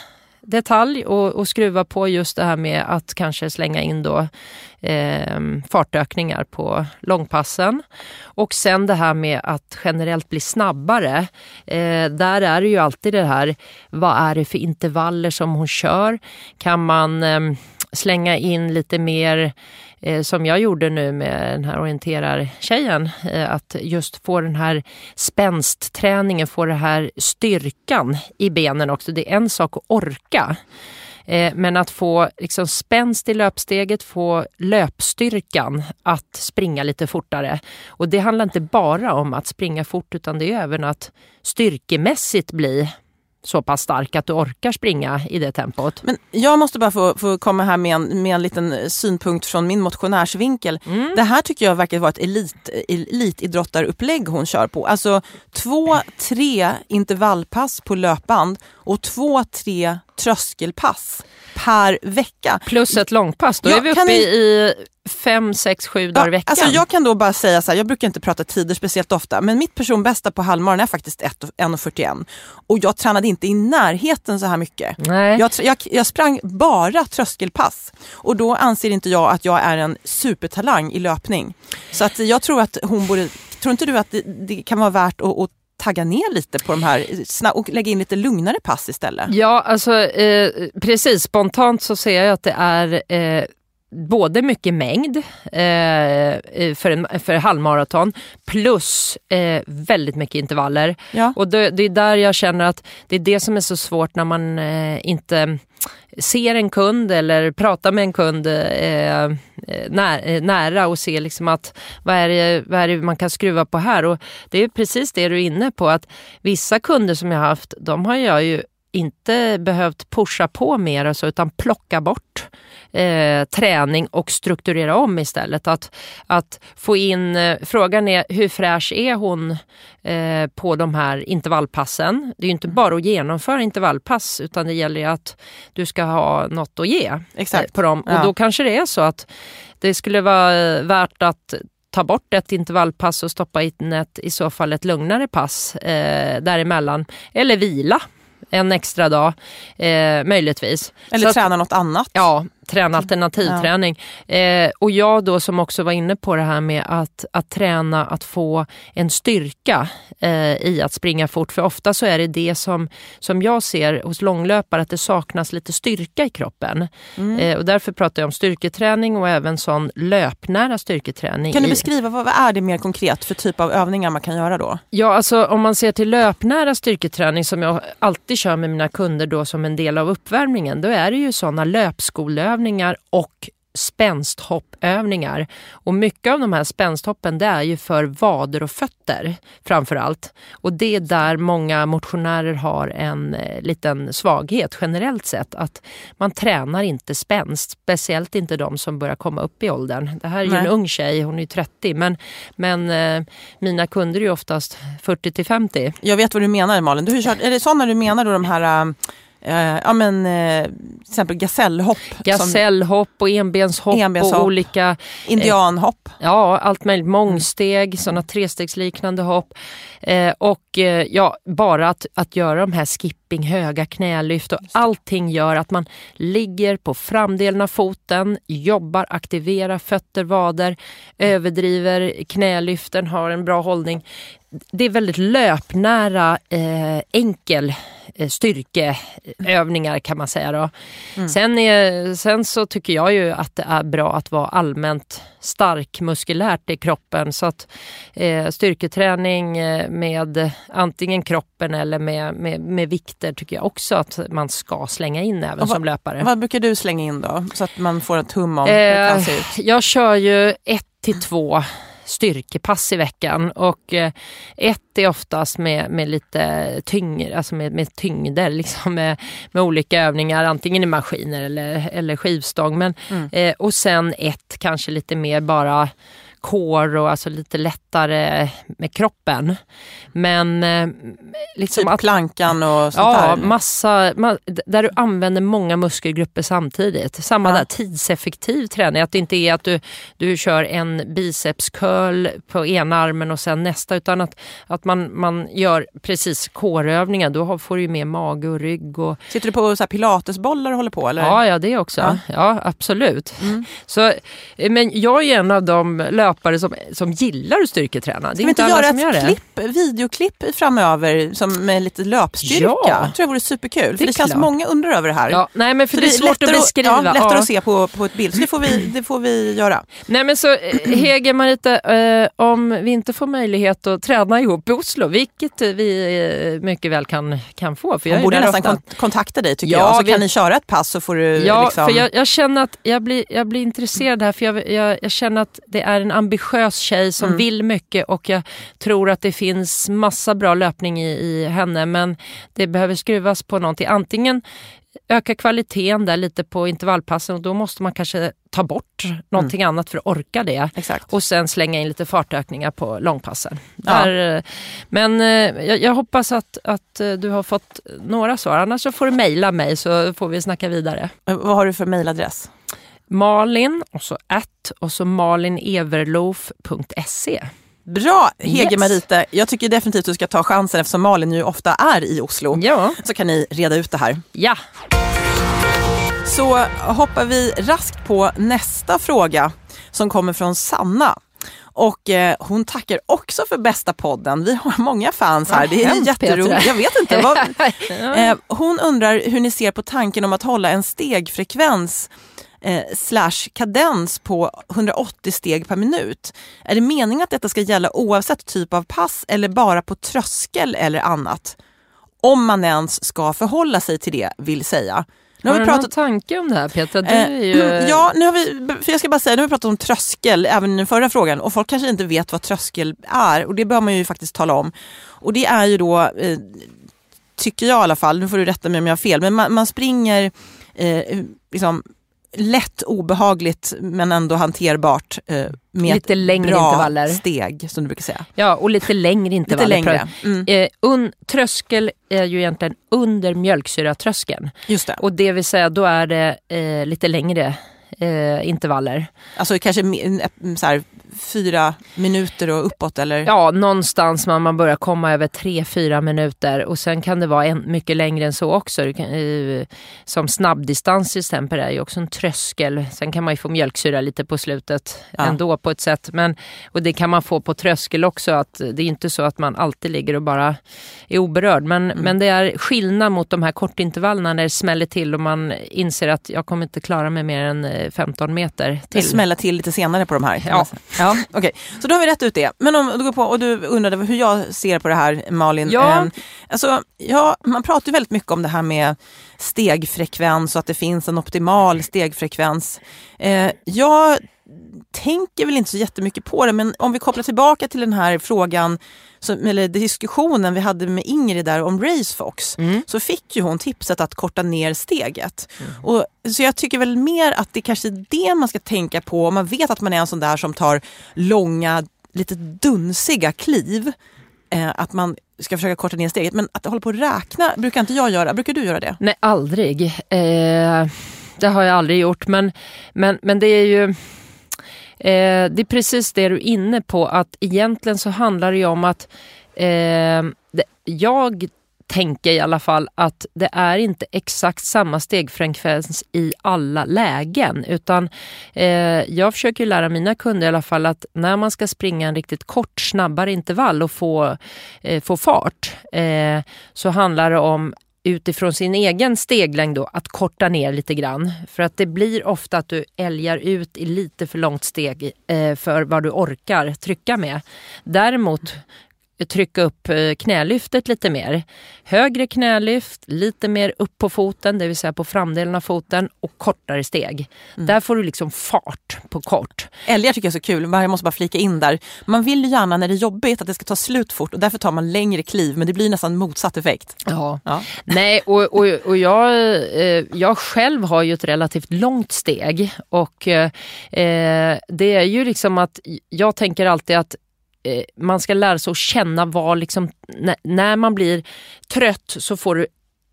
[SPEAKER 2] detalj att skruva på just det här med att kanske slänga in då eh, fartökningar på långpassen. Och sen det här med att generellt bli snabbare. Eh, där är det ju alltid det här, vad är det för intervaller som hon kör? Kan man eh, slänga in lite mer eh, som jag gjorde nu med den här orienterartjejen. Eh, att just få den här spänstträningen, få den här styrkan i benen också. Det är en sak att orka. Eh, men att få liksom spänst i löpsteget, få löpstyrkan att springa lite fortare. Och det handlar inte bara om att springa fort utan det är även att styrkemässigt bli så pass stark att du orkar springa i det tempot.
[SPEAKER 1] Men jag måste bara få, få komma här med en, med en liten synpunkt från min motionärsvinkel. Mm. Det här tycker jag verkar vara ett elit, elitidrottarupplägg hon kör på. Alltså två, tre intervallpass på löpband och två, tre tröskelpass per vecka.
[SPEAKER 2] Plus ett långpass, då
[SPEAKER 1] Ja,
[SPEAKER 2] är vi uppe
[SPEAKER 1] ni-
[SPEAKER 2] i fem, sex, sju dagar i veckan.
[SPEAKER 1] Alltså jag kan då bara säga så här, jag brukar inte prata tider speciellt ofta, men mitt personbästa på halvmaran är faktiskt 1 1.41 och jag tränade inte i närheten så här mycket.
[SPEAKER 2] Nej.
[SPEAKER 1] Jag, jag, jag sprang bara tröskelpass och då anser inte jag att jag är en supertalang i löpning. Så att jag tror att hon borde, tror inte du att det, det kan vara värt att, att tagga ner lite på de här och lägga in lite lugnare pass istället?
[SPEAKER 2] Ja, alltså eh, precis. Spontant så ser jag att det är eh, både mycket mängd eh, för, en, för halvmaraton plus eh, väldigt mycket intervaller.
[SPEAKER 1] Ja.
[SPEAKER 2] Och det, det är där jag känner att det är det som är så svårt när man eh, inte ser en kund eller pratar med en kund eh, när, eh, nära och ser liksom att vad är, det, vad är det man kan skruva på här. Och det är precis det du är inne på att vissa kunder som jag har haft, de har jag ju inte behövt pusha på mer och så, utan plocka bort eh, träning och strukturera om istället. Att, att få in, eh, frågan är hur fräsch är hon eh, på de här intervallpassen? Det är ju inte bara att genomföra intervallpass utan det gäller ju att du ska ha något att ge
[SPEAKER 1] Exakt.
[SPEAKER 2] eh, på dem.
[SPEAKER 1] Ja.
[SPEAKER 2] Och då kanske det är så att det skulle vara eh, värt att ta bort ett intervallpass och stoppa in ett, i så fall ett lugnare pass eh, däremellan. Eller vila en extra dag eh, möjligtvis.
[SPEAKER 1] Eller
[SPEAKER 2] Så att-
[SPEAKER 1] träna något annat?
[SPEAKER 2] Ja, träna alternativträning. Eh, och jag då som också var inne på det här med att, att träna att få en styrka eh, i att springa fort. För ofta så är det det som, som jag ser hos långlöpare, att det saknas lite styrka i kroppen.
[SPEAKER 1] Mm.
[SPEAKER 2] Eh, och därför pratar jag om styrketräning och även sån löpnära styrketräning.
[SPEAKER 1] Kan du beskriva vad, vad är det mer konkret för typ av övningar man kan göra då?
[SPEAKER 2] Ja, alltså om man ser till löpnära styrketräning som jag alltid kör med mina kunder då som en del av uppvärmningen, då är det ju sådana löpskolövningar och spänsthoppövningar. Och mycket av de här spänsthoppen det är ju för vader och fötter framför allt. Och det är där många motionärer har en eh, liten svaghet generellt sett. Att man tränar inte spänst, speciellt inte de som börjar komma upp i åldern. Det här är ju
[SPEAKER 1] Nej.
[SPEAKER 2] en ung tjej, hon är ju 30 men, men eh, mina kunder är ju oftast 40 till 50.
[SPEAKER 1] Jag vet vad du menar Malin. Du har kört, är det sådana du menar då de här, äh, ja men äh, till exempel gasellhopp?
[SPEAKER 2] Gasellhopp och enbenshopp,
[SPEAKER 1] Enbenshopp.
[SPEAKER 2] och olika
[SPEAKER 1] Indianhopp?
[SPEAKER 2] Ja, allt möjligt. Mångsteg, sådana trestegsliknande hopp. Eh, och eh, ja, bara att, att göra de här skipping, höga knälyft och allting gör att man ligger på framdelen av foten, jobbar, aktiverar fötter, vader, överdriver knälyften, har en bra hållning. Det är väldigt löpnära, eh, enkel eh, styrkeövningar kan man säga. Då. Sen, är, sen så tycker jag ju att det är bra att vara allmänt stark muskulärt i kroppen. Så att eh, styrketräning eh, med antingen kroppen eller med, med, med vikter tycker jag också att man ska slänga in även
[SPEAKER 1] vad-
[SPEAKER 2] som löpare.
[SPEAKER 1] Vad brukar du slänga in då? Så att man får ett hum om hur det kan
[SPEAKER 2] Eh,
[SPEAKER 1] se ut.
[SPEAKER 2] jag kör ju ett till två styrkepass i veckan och eh, ett är oftast med, med lite tyngre, alltså med, med tyngder, liksom med, med olika övningar, antingen i maskiner eller, eller skivstång. Men,
[SPEAKER 1] Mm.
[SPEAKER 2] eh, och sen ett kanske lite mer bara core och alltså lite lättare med kroppen. Men eh, liksom
[SPEAKER 1] Typ
[SPEAKER 2] att
[SPEAKER 1] plankan och sånt
[SPEAKER 2] Ja,
[SPEAKER 1] där?
[SPEAKER 2] massa, där du använder många muskelgrupper samtidigt. Samma
[SPEAKER 1] Ja.
[SPEAKER 2] där, tidseffektiv träning. Att det inte är att du, du kör en bicepscurl på ena armen och sen nästa. Utan att, att man, man gör precis kårövningar. Då får du ju med mage och rygg. Och,
[SPEAKER 1] Sitter du på så pilatesbollar och håller på? Eller?
[SPEAKER 2] ja, ja, det också.
[SPEAKER 1] Ja.
[SPEAKER 2] Ja, absolut.
[SPEAKER 1] Mm.
[SPEAKER 2] Så, eh, men jag är en av de löpare som, som gillar att styrketräna. Det
[SPEAKER 1] Ska
[SPEAKER 2] är
[SPEAKER 1] vi inte göra
[SPEAKER 2] gör
[SPEAKER 1] ett
[SPEAKER 2] det.
[SPEAKER 1] klipp, videoklipp framöver som med lite löpstyrka?
[SPEAKER 2] Ja.
[SPEAKER 1] Jag tror det vore superkul. För
[SPEAKER 2] är
[SPEAKER 1] det känns
[SPEAKER 2] klart.
[SPEAKER 1] många undrar över det här.
[SPEAKER 2] Ja, nej, men för
[SPEAKER 1] Så
[SPEAKER 2] det är svårt att beskriva.
[SPEAKER 1] Ja, lättare
[SPEAKER 2] Ja.
[SPEAKER 1] att se på, på ett bild. Så det får vi, det får vi göra.
[SPEAKER 2] Nej men så eh, Hege Marita, eh, om vi inte får möjlighet att träna ihop i Oslo, vilket vi eh, mycket väl kan, kan få. För jag
[SPEAKER 1] Hon borde nästan
[SPEAKER 2] ofta.
[SPEAKER 1] kon- kontakta dig tycker
[SPEAKER 2] Ja,
[SPEAKER 1] jag. Så
[SPEAKER 2] vi-
[SPEAKER 1] kan ni köra ett pass så får du
[SPEAKER 2] Ja,
[SPEAKER 1] liksom...
[SPEAKER 2] för jag, jag känner att jag blir, jag blir intresserad här för jag, jag, jag känner att det är en ambitiös tjej som vill mycket och jag tror att det finns massa bra löpning i, i henne men det behöver skruvas på någonting. Antingen öka kvaliteten där lite på intervallpassen och då måste man kanske ta bort någonting annat för att orka det.
[SPEAKER 1] Exakt.
[SPEAKER 2] Och sen slänga in lite fartökningar på långpassen.
[SPEAKER 1] Ja.
[SPEAKER 2] Där, eh, men eh, jag, jag hoppas att, att eh, du har fått några svar. Annars så får du mejla mig så får vi snacka vidare.
[SPEAKER 1] Vad har du för mejladress?
[SPEAKER 2] Malin och så att och så malineverlof.se.
[SPEAKER 1] Bra Hege
[SPEAKER 2] Yes.
[SPEAKER 1] Marite. Jag tycker definitivt du ska ta chansen eftersom Malin ju ofta är i Oslo.
[SPEAKER 2] Ja.
[SPEAKER 1] Så kan ni reda ut det här.
[SPEAKER 2] Ja,
[SPEAKER 1] Så hoppar vi raskt på nästa fråga som kommer från Sanna. Och eh, hon tackar också för bästa podden. Vi har många fans här. Det är
[SPEAKER 2] hemskt,
[SPEAKER 1] jätteroligt. Jag vet inte. Vad, eh, hon undrar hur ni ser på tanken om att hålla en stegfrekvens eh, slash kadens på 180 steg per minut. Är det meningen att detta ska gälla oavsett typ av pass eller bara på tröskel eller annat? Om man ens ska förhålla sig till det vill säga. Nu
[SPEAKER 2] har
[SPEAKER 1] har
[SPEAKER 2] du
[SPEAKER 1] vi
[SPEAKER 2] någon
[SPEAKER 1] pratat
[SPEAKER 2] tanke om det här Petra? Du
[SPEAKER 1] Eh,
[SPEAKER 2] är ju...
[SPEAKER 1] Ja, nu har vi, för jag ska bara säga, nu har vi pratat om tröskel även i den förra frågan och folk kanske inte vet vad tröskel är och det bör man ju faktiskt tala om. Och det är ju då, eh, tycker jag i alla fall, nu får du rätta mig om jag har fel, men man, man springer eh, liksom lätt obehagligt men ändå hanterbart eh, med
[SPEAKER 2] Lite längre
[SPEAKER 1] bra
[SPEAKER 2] intervaller.
[SPEAKER 1] steg som du brukar säga.
[SPEAKER 2] Ja, och lite längre intervaller.
[SPEAKER 1] Lite längre. Mm,
[SPEAKER 2] Eh, un, tröskel är ju egentligen under mjölksyratröskeln.
[SPEAKER 1] just det.
[SPEAKER 2] Och det vill säga då är det eh, lite längre eh, intervaller.
[SPEAKER 1] Alltså kanske så här, fyra minuter och uppåt eller?
[SPEAKER 2] Ja, någonstans man, man börjar komma över 3-4 minuter och sen kan det vara en, mycket längre än så också. Det kan, eh, som snabbdistans till exempel är ju också en tröskel. Sen kan man ju få mjölksyra lite på slutet
[SPEAKER 1] Ja.
[SPEAKER 2] ändå på ett sätt. Men, och det kan man få på tröskel också. Att det är inte så att man alltid ligger och bara är oberörd. Men,
[SPEAKER 1] Mm.
[SPEAKER 2] men det är skillnad mot de här kortintervallerna när det smäller till och man inser att jag kommer inte klara mig mer än eh, 15 meter
[SPEAKER 1] Det
[SPEAKER 2] till.
[SPEAKER 1] smäller till lite senare på de här.
[SPEAKER 2] Ja.
[SPEAKER 1] Ja okej. Så då har vi rätt ut det. Men om du går på, och du undrade hur jag ser på det här Malin.
[SPEAKER 2] Ja.
[SPEAKER 1] Ehm, alltså, ja, man pratar ju väldigt mycket om det här med stegfrekvens och att det finns en optimal stegfrekvens. Eh, jag tänker väl inte så jättemycket på det men om vi kopplar tillbaka till den här frågan som, eller diskussionen vi hade med Ingrid där om Racefox så fick ju hon tipset att korta ner steget. Och, så jag tycker väl mer att det kanske är det man ska tänka på om man vet att man är en sån där som tar långa, lite dunsiga kliv. Eh, att man ska försöka korta ner steget. Men att hålla på och räkna brukar inte jag göra. Brukar du göra det?
[SPEAKER 2] Nej, aldrig. Eh, det har jag aldrig gjort. Men, men, men det är ju... Eh, det är precis det du är inne på. Att egentligen så handlar det ju om att eh, det, jag tänker i alla fall att det är inte exakt samma stegfrekvens i alla lägen. Utan eh, jag försöker lära mina kunder i alla fall att när man ska springa en riktigt kort, snabbare intervall och få, eh, få fart eh, så handlar det om utifrån sin egen steglängd då, att korta ner lite grann. För att det blir ofta att du älgar ut i lite för långt steg eh, för vad du orkar trycka med. Däremot trycka upp eh, knälyftet lite mer. Högre knälyft, lite mer upp på foten, det vill säga på framdelen av foten och kortare steg. Där får du liksom fart på kort.
[SPEAKER 1] Älgar tycker jag är så kul, jag måste bara flika in där. Man vill ju gärna när det är jobbigt att det ska ta slut fort och därför tar man längre kliv men det blir nästan motsatt effekt.
[SPEAKER 2] Ja.
[SPEAKER 1] Ja.
[SPEAKER 2] Nej, och, och, och jag, eh, jag själv har ju ett relativt långt steg och eh, det är ju liksom att jag tänker alltid att Eh, man ska lära sig att känna vad liksom, när, när man blir trött så får du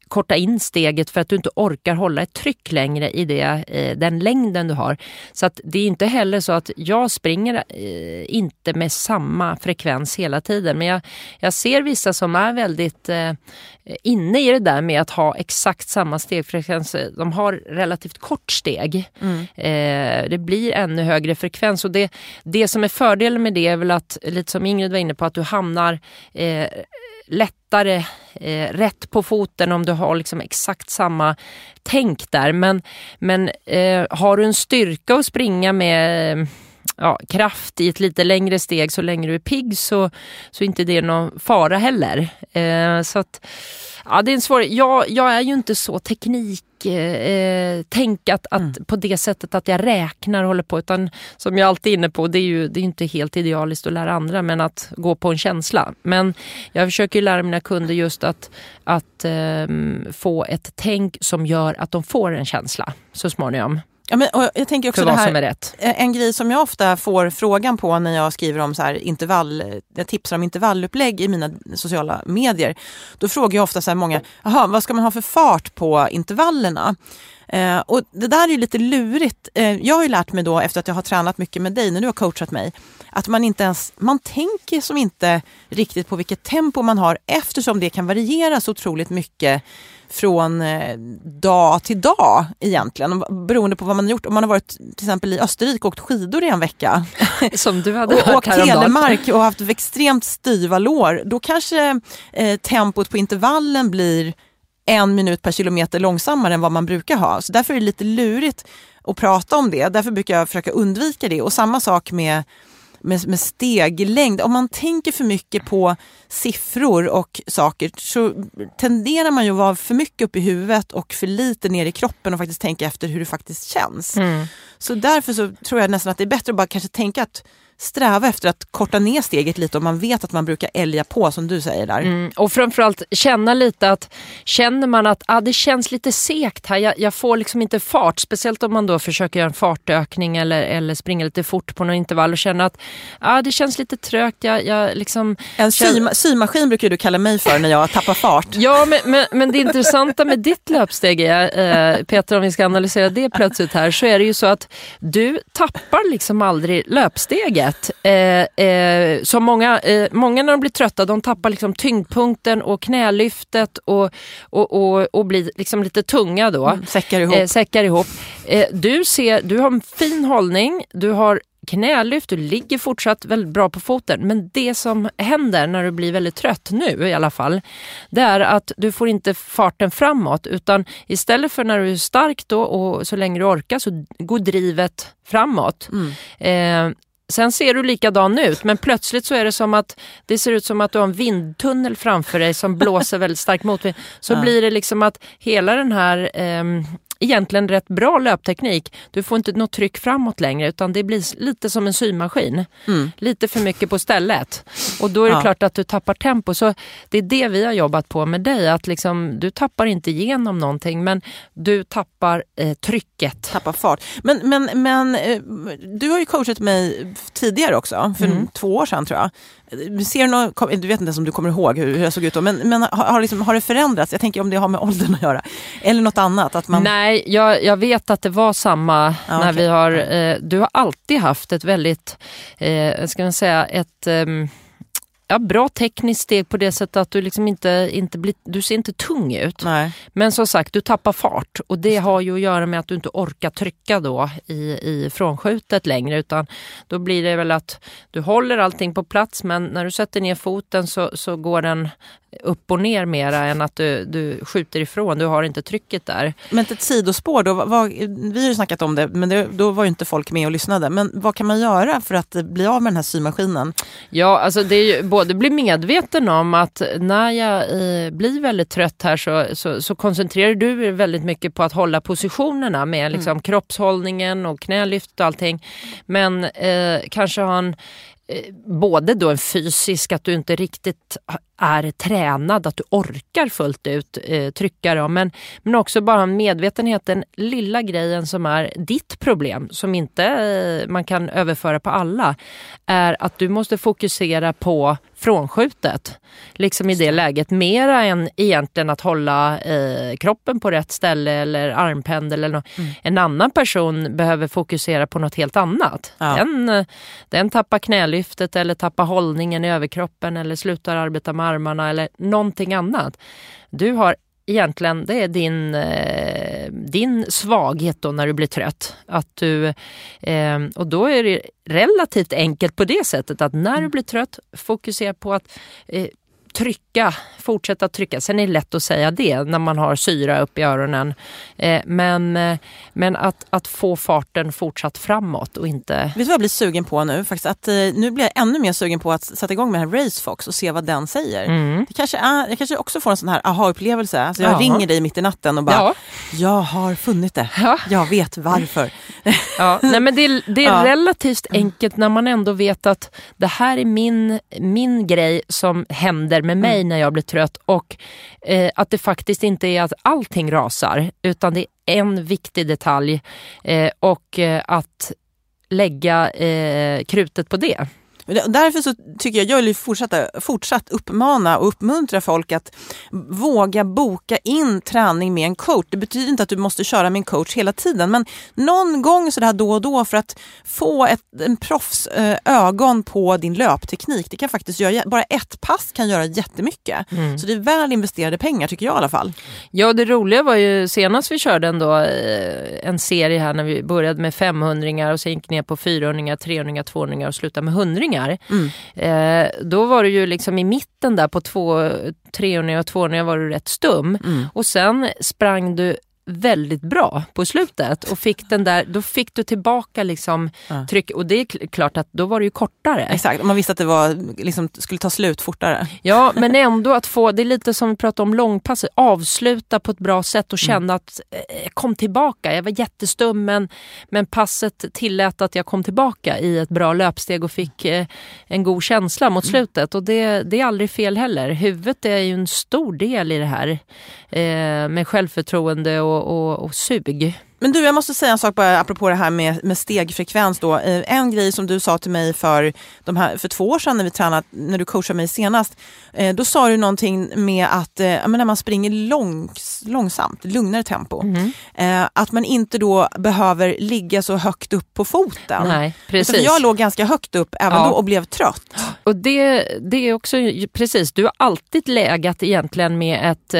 [SPEAKER 2] korta in steget för att du inte orkar hålla ett tryck längre i det, eh, den längden du har. Så att det är inte heller så att jag springer eh, inte med samma frekvens hela tiden. Men jag, jag ser vissa som är väldigt eh, inne i det där med att ha exakt samma stegfrekvens. De har relativt kort steg. Eh, det blir ännu högre frekvens. Och det, det som är fördelen med det är väl att, lite som Ingrid var inne på, att du hamnar eh, lättare eh, rätt på foten om du har liksom exakt samma tänk där. Men, men eh, har du en styrka att springa med ja, kraft i ett lite längre steg så länge du är pigg så, så inte det är någon fara heller. Eh, så att, ja, det är en svår... Jag, jag är ju inte så teknik eh, tänk att, att mm. på det sättet att jag räknar och håller på. Utan som jag alltid är inne på, det är ju det är inte helt idealiskt att lära andra men att gå på en känsla. Men jag försöker lära mina kunder just att, att eh, få ett tänk som gör att de får en känsla så småningom.
[SPEAKER 1] Ja, men, jag tänker också
[SPEAKER 2] för vad
[SPEAKER 1] här,
[SPEAKER 2] som är rätt.
[SPEAKER 1] En grej som jag ofta får frågan på när jag skriver om så här intervall, jag tipsar om intervallupplägg i mina sociala medier. Då frågar jag ofta så här många, vad ska man ha för fart på intervallerna? Eh, och det där är lite lurigt. Eh, jag har ju lärt mig då efter att jag har tränat mycket med dig när du har coachat mig, att man inte ens, man tänker som inte riktigt på vilket tempo man har eftersom det kan variera så otroligt mycket från eh, dag till dag egentligen. Beroende på vad man har gjort. Om man har varit till exempel i Österrike och åkt skidor i en vecka.
[SPEAKER 2] Som du hade
[SPEAKER 1] och åkt telemark och haft extremt styva lår. Då kanske eh, tempot på intervallen blir en minut per kilometer långsammare än vad man brukar ha. Så därför är det lite lurigt att prata om det. Därför brukar jag försöka undvika det. Och samma sak med med, med steglängd. Om man tänker för mycket på siffror och saker så tenderar man ju att vara för mycket upp i huvudet och för lite ner i kroppen och faktiskt tänka efter hur det faktiskt känns. Mm. Så därför så tror jag nästan att det är bättre att bara kanske tänka att sträva efter att korta ner steget lite om man vet att man brukar älga på som du säger där. Mm,
[SPEAKER 2] och framförallt känna lite att känner man att ah, det känns lite segt här, jag, jag, får liksom inte fart, speciellt om man då försöker göra en fartökning eller, eller springa lite fort på någon intervall och känna att ah, det känns lite trögt. Jag, jag liksom
[SPEAKER 1] en känner... symaskin brukar du kalla mig för när jag tappar fart.
[SPEAKER 2] ja, men, men, men det intressanta med ditt löpsteg är, eh, Peter om vi ska analysera det plötsligt här, så är det ju så att du tappar liksom aldrig löpsteget vet, eh, eh, som många, eh, många när de blir trötta de tappar liksom tyngdpunkten och knälyftet och, och, och, och blir liksom lite tunga då. Mm,
[SPEAKER 1] säckar ihop.
[SPEAKER 2] Eh, säckar ihop. Eh, du, ser, du har en fin hållning, du har knälyft, du ligger fortsatt väldigt bra på foten. Men det som händer när du blir väldigt trött nu i alla fall, det är att du får inte farten framåt utan istället för när du är stark då och så länge du orkar så går drivet framåt. Mm. Eh, Sen ser du likadan ut men plötsligt så är det som att det ser ut som att du har en vindtunnel framför dig som blåser väldigt starkt motvind. Så ja. blir det liksom att hela den här eh, egentligen rätt bra löpteknik. Du får inte något tryck framåt längre utan det blir lite som en symaskin. Mm. Lite för mycket på stället. Och då är det ja. klart att du tappar tempo. Så det är det vi har jobbat på med dig. Att liksom, du tappar inte igenom någonting men du tappar eh, trycket.
[SPEAKER 1] Tappar fart. Men, men, men eh, du har ju coachat mig tidigare också, för mm. två år sedan tror jag. Ser du, någon, du vet inte ens om du kommer ihåg hur, jag såg ut då, men, men har, har, liksom, har det förändrats? Jag tänker om det har med åldern att göra. Eller något annat? Att man...
[SPEAKER 2] Nej, jag, jag vet att det var samma ah, när okay. vi har... Eh, du har alltid haft ett väldigt, eh, ska man säga, ett... Eh, ja, bra tekniskt steg på det sättet att du liksom inte, inte blir, du ser inte tung ut. Nej. Men som sagt, du tappar fart och det har ju att göra med att du inte orkar trycka då i, i frånskjutet längre utan då blir det väl att du håller allting på plats men när du sätter ner foten så, så går den upp och ner mera än att du, du skjuter ifrån. Du har inte trycket där.
[SPEAKER 1] Men ett sidospår då, vad, vi har ju snackat om det, men det, då var ju inte folk med och lyssnade. Men vad kan man göra för att bli av med den här symaskinen?
[SPEAKER 2] Ja, alltså det är ju både bli medveten om att när jag eh, blir väldigt trött här så, så, så, koncentrerar du dig väldigt mycket på att hålla positionerna med liksom, mm. kroppshållningen och knälyft och allting. Men eh, kanske ha en Eh, både då en fysisk, att du inte riktigt är tränad, att du orkar fullt ut eh, trycka dem, men, men också bara en medvetenhet, den lilla grejen som är ditt problem, som inte eh, man kan överföra på alla, är att du måste fokusera på frånskjutet. Liksom i det läget, mera än egentligen att hålla eh, kroppen på rätt ställe eller armpendel. Eller mm. En annan person behöver fokusera på något helt annat. Ja. Den, eh, den tappar knälyftet eller tappar hållningen i överkroppen eller slutar arbeta med armarna eller någonting annat. Du har egentligen, det är din, eh, din svaghet då när du blir trött. Att du, eh, och då är det relativt enkelt på det sättet att när du mm. blir trött, fokusera på att eh, trycka, fortsätta trycka. Sen är det lätt att säga det när man har syra upp i öronen. Eh, men eh, men att, att få farten fortsatt framåt och inte...
[SPEAKER 1] Vet du vad jag blir sugen på nu? Faktiskt att, eh, nu blir jag ännu mer sugen på att sätta igång med den här Racefox och se vad den säger.
[SPEAKER 2] Mm.
[SPEAKER 1] Det kanske är, jag kanske också får en sån här aha-upplevelse. Alltså jag
[SPEAKER 2] Ja.
[SPEAKER 1] ringer dig mitt i natten och bara,
[SPEAKER 2] Ja.
[SPEAKER 1] jag har funnit det.
[SPEAKER 2] Ja.
[SPEAKER 1] Jag vet varför.
[SPEAKER 2] Ja, nej men det är, det är relativt enkelt när man ändå vet att det här är min, min grej som händer med mig när jag blir trött och eh, att det faktiskt inte är att allting rasar utan det är en viktig detalj eh, och eh, att lägga eh, krutet på det.
[SPEAKER 1] Därför så tycker jag jag vill fortsätta, fortsatt uppmana och uppmuntra folk att våga boka in träning med en coach. Det betyder inte att du måste köra med en coach hela tiden men någon gång så där då och då för att få ett, en proffs eh, ögon på din löpteknik. Det kan faktiskt göra, bara ett pass kan göra jättemycket. Så det är väl investerade pengar tycker jag i alla fall.
[SPEAKER 2] Ja, det roliga var ju senast vi körde ändå eh, en serie här när vi började med 500 och sen gick ner på 400, 300, 200 och slutade med 100 eh, Då var det ju liksom i mitten där på två, 300 och 200 var du rätt stum. Och sen sprang du väldigt bra på slutet och fick den där, då fick du tillbaka liksom tryck och det är kl- klart att då var det ju kortare.
[SPEAKER 1] Exakt, man visste att det var, liksom, skulle ta slut fortare.
[SPEAKER 2] Ja, men ändå att få, det är lite som vi pratade om långpass, avsluta på ett bra sätt och känna att eh, jag kom tillbaka. Jag var jättestum men, men passet tillät att jag kom tillbaka i ett bra löpsteg och fick eh, en god känsla mot slutet. Och det, det är aldrig fel heller. Huvudet är ju en stor del i det här eh, med självförtroende och, och, och sug.
[SPEAKER 1] Men du, jag måste säga en sak bara apropå det här med, med stegfrekvens. Då. Eh, En grej som du sa till mig för, de här, för två år sedan när vi tränade, när du coachade mig senast. Eh, då sa du någonting med att eh, när man springer långs, långsamt, lugnare tempo. Eh, att man inte då behöver ligga så högt upp på foten.
[SPEAKER 2] Nej,
[SPEAKER 1] Utan
[SPEAKER 2] precis.
[SPEAKER 1] Jag låg ganska högt upp även
[SPEAKER 2] Ja.
[SPEAKER 1] då och blev trött.
[SPEAKER 2] Och det, det är också, precis, du har alltid lägat egentligen med ett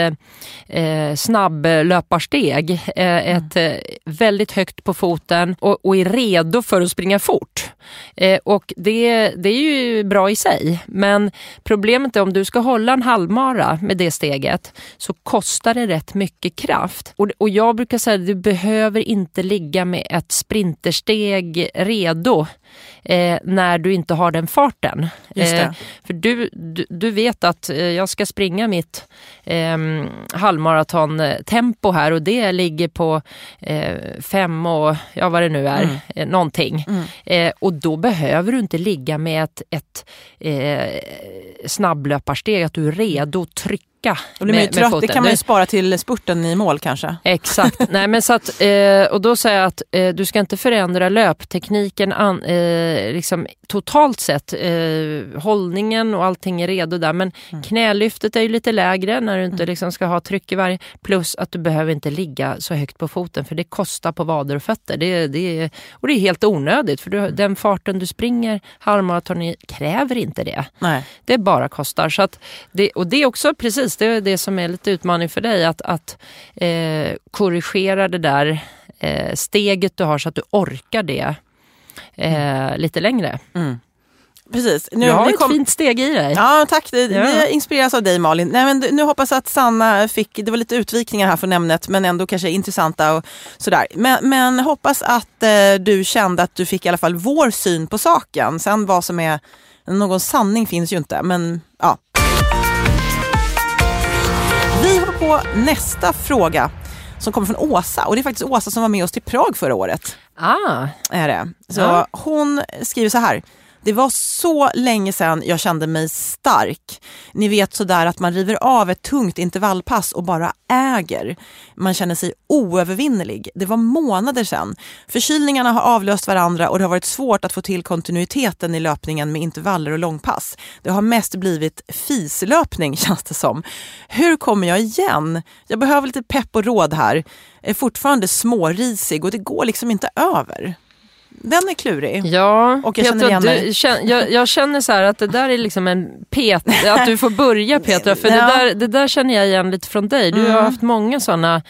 [SPEAKER 2] eh, snabblöparsteg. Eh, ett eh, väldigt högt på foten och, och är redo för att springa fort. Eh, och det, det är ju bra i sig. Men problemet är om du ska hålla en halvmara med det steget så kostar det rätt mycket kraft. Och, och jag brukar säga att du behöver inte ligga med ett sprintersteg redo eh, när du inte har den farten.
[SPEAKER 1] Det.
[SPEAKER 2] Eh, för du, du, du vet att eh, jag ska springa mitt eh, halvmaratontempo här och det ligger på eh, fem och ja vad det nu är,
[SPEAKER 1] Mm.
[SPEAKER 2] eh, någonting. Eh, och då behöver du inte ligga med ett, ett eh, snabblöparsteg, att du är redo att trycka
[SPEAKER 1] Och blir
[SPEAKER 2] med, med
[SPEAKER 1] trött, det
[SPEAKER 2] foten.
[SPEAKER 1] kan man ju spara till spurten i mål kanske.
[SPEAKER 2] Exakt. Nej, men så att, och då säger jag att du ska inte förändra löptekniken an, liksom, totalt sett. Eh, hållningen och allting är redo där. Men knälyftet är ju lite lägre när du inte liksom, ska ha tryck i varje. Plus att du behöver inte ligga så högt på foten för det kostar på vader och fötter. Det, det, är- och det är helt onödigt för du, den farten du springer halvmaraton i kräver inte det.
[SPEAKER 1] Nej.
[SPEAKER 2] Det bara kostar. Så att det, och det är också precis det, är det som är lite utmaning för dig. Att, att eh, korrigera det där eh, steget du har så att du orkar det eh, lite längre.
[SPEAKER 1] Precis. Nu,
[SPEAKER 2] Du har
[SPEAKER 1] vi
[SPEAKER 2] ett
[SPEAKER 1] kom-
[SPEAKER 2] fint steg i dig.
[SPEAKER 1] Ja, tack. Det,
[SPEAKER 2] Ja.
[SPEAKER 1] inspireras av dig Malin. Nej, men nu hoppas jag att Sanna fick, det var lite utvikningar här från ämnet men ändå kanske intressanta och sådär. Men, men hoppas att eh, du kände att du fick i alla fall vår syn på saken. Sen vad som är, någon sanning finns ju inte men ja. Vi hoppar på nästa fråga som kommer från Åsa och det är faktiskt Åsa som var med oss till Prag förra året
[SPEAKER 2] Ah,
[SPEAKER 1] är det. Så
[SPEAKER 2] Ja.
[SPEAKER 1] Hon skriver så här. Det var så länge sedan jag kände mig stark. Ni vet sådär att man river av ett tungt intervallpass och bara äger. Man känner sig oövervinnerlig. Det var månader sedan. Förkylningarna har avlöst varandra och det har varit svårt att få till kontinuiteten i löpningen med intervaller och långpass. Det har mest blivit fislöpning känns det som. Hur kommer jag igen? Jag behöver lite pepp och råd här. Jag Är fortfarande smårisig och det går liksom inte över. Den är klurig.
[SPEAKER 2] ja,
[SPEAKER 1] Och jag känner
[SPEAKER 2] Petra,
[SPEAKER 1] igen mig.
[SPEAKER 2] du, jag, jag känner så att det där är liksom en pet, att du får börja Petra, för
[SPEAKER 1] Ja.
[SPEAKER 2] det, där, det där känner jag igen lite från dig. Du har
[SPEAKER 1] Mm.
[SPEAKER 2] haft många sådana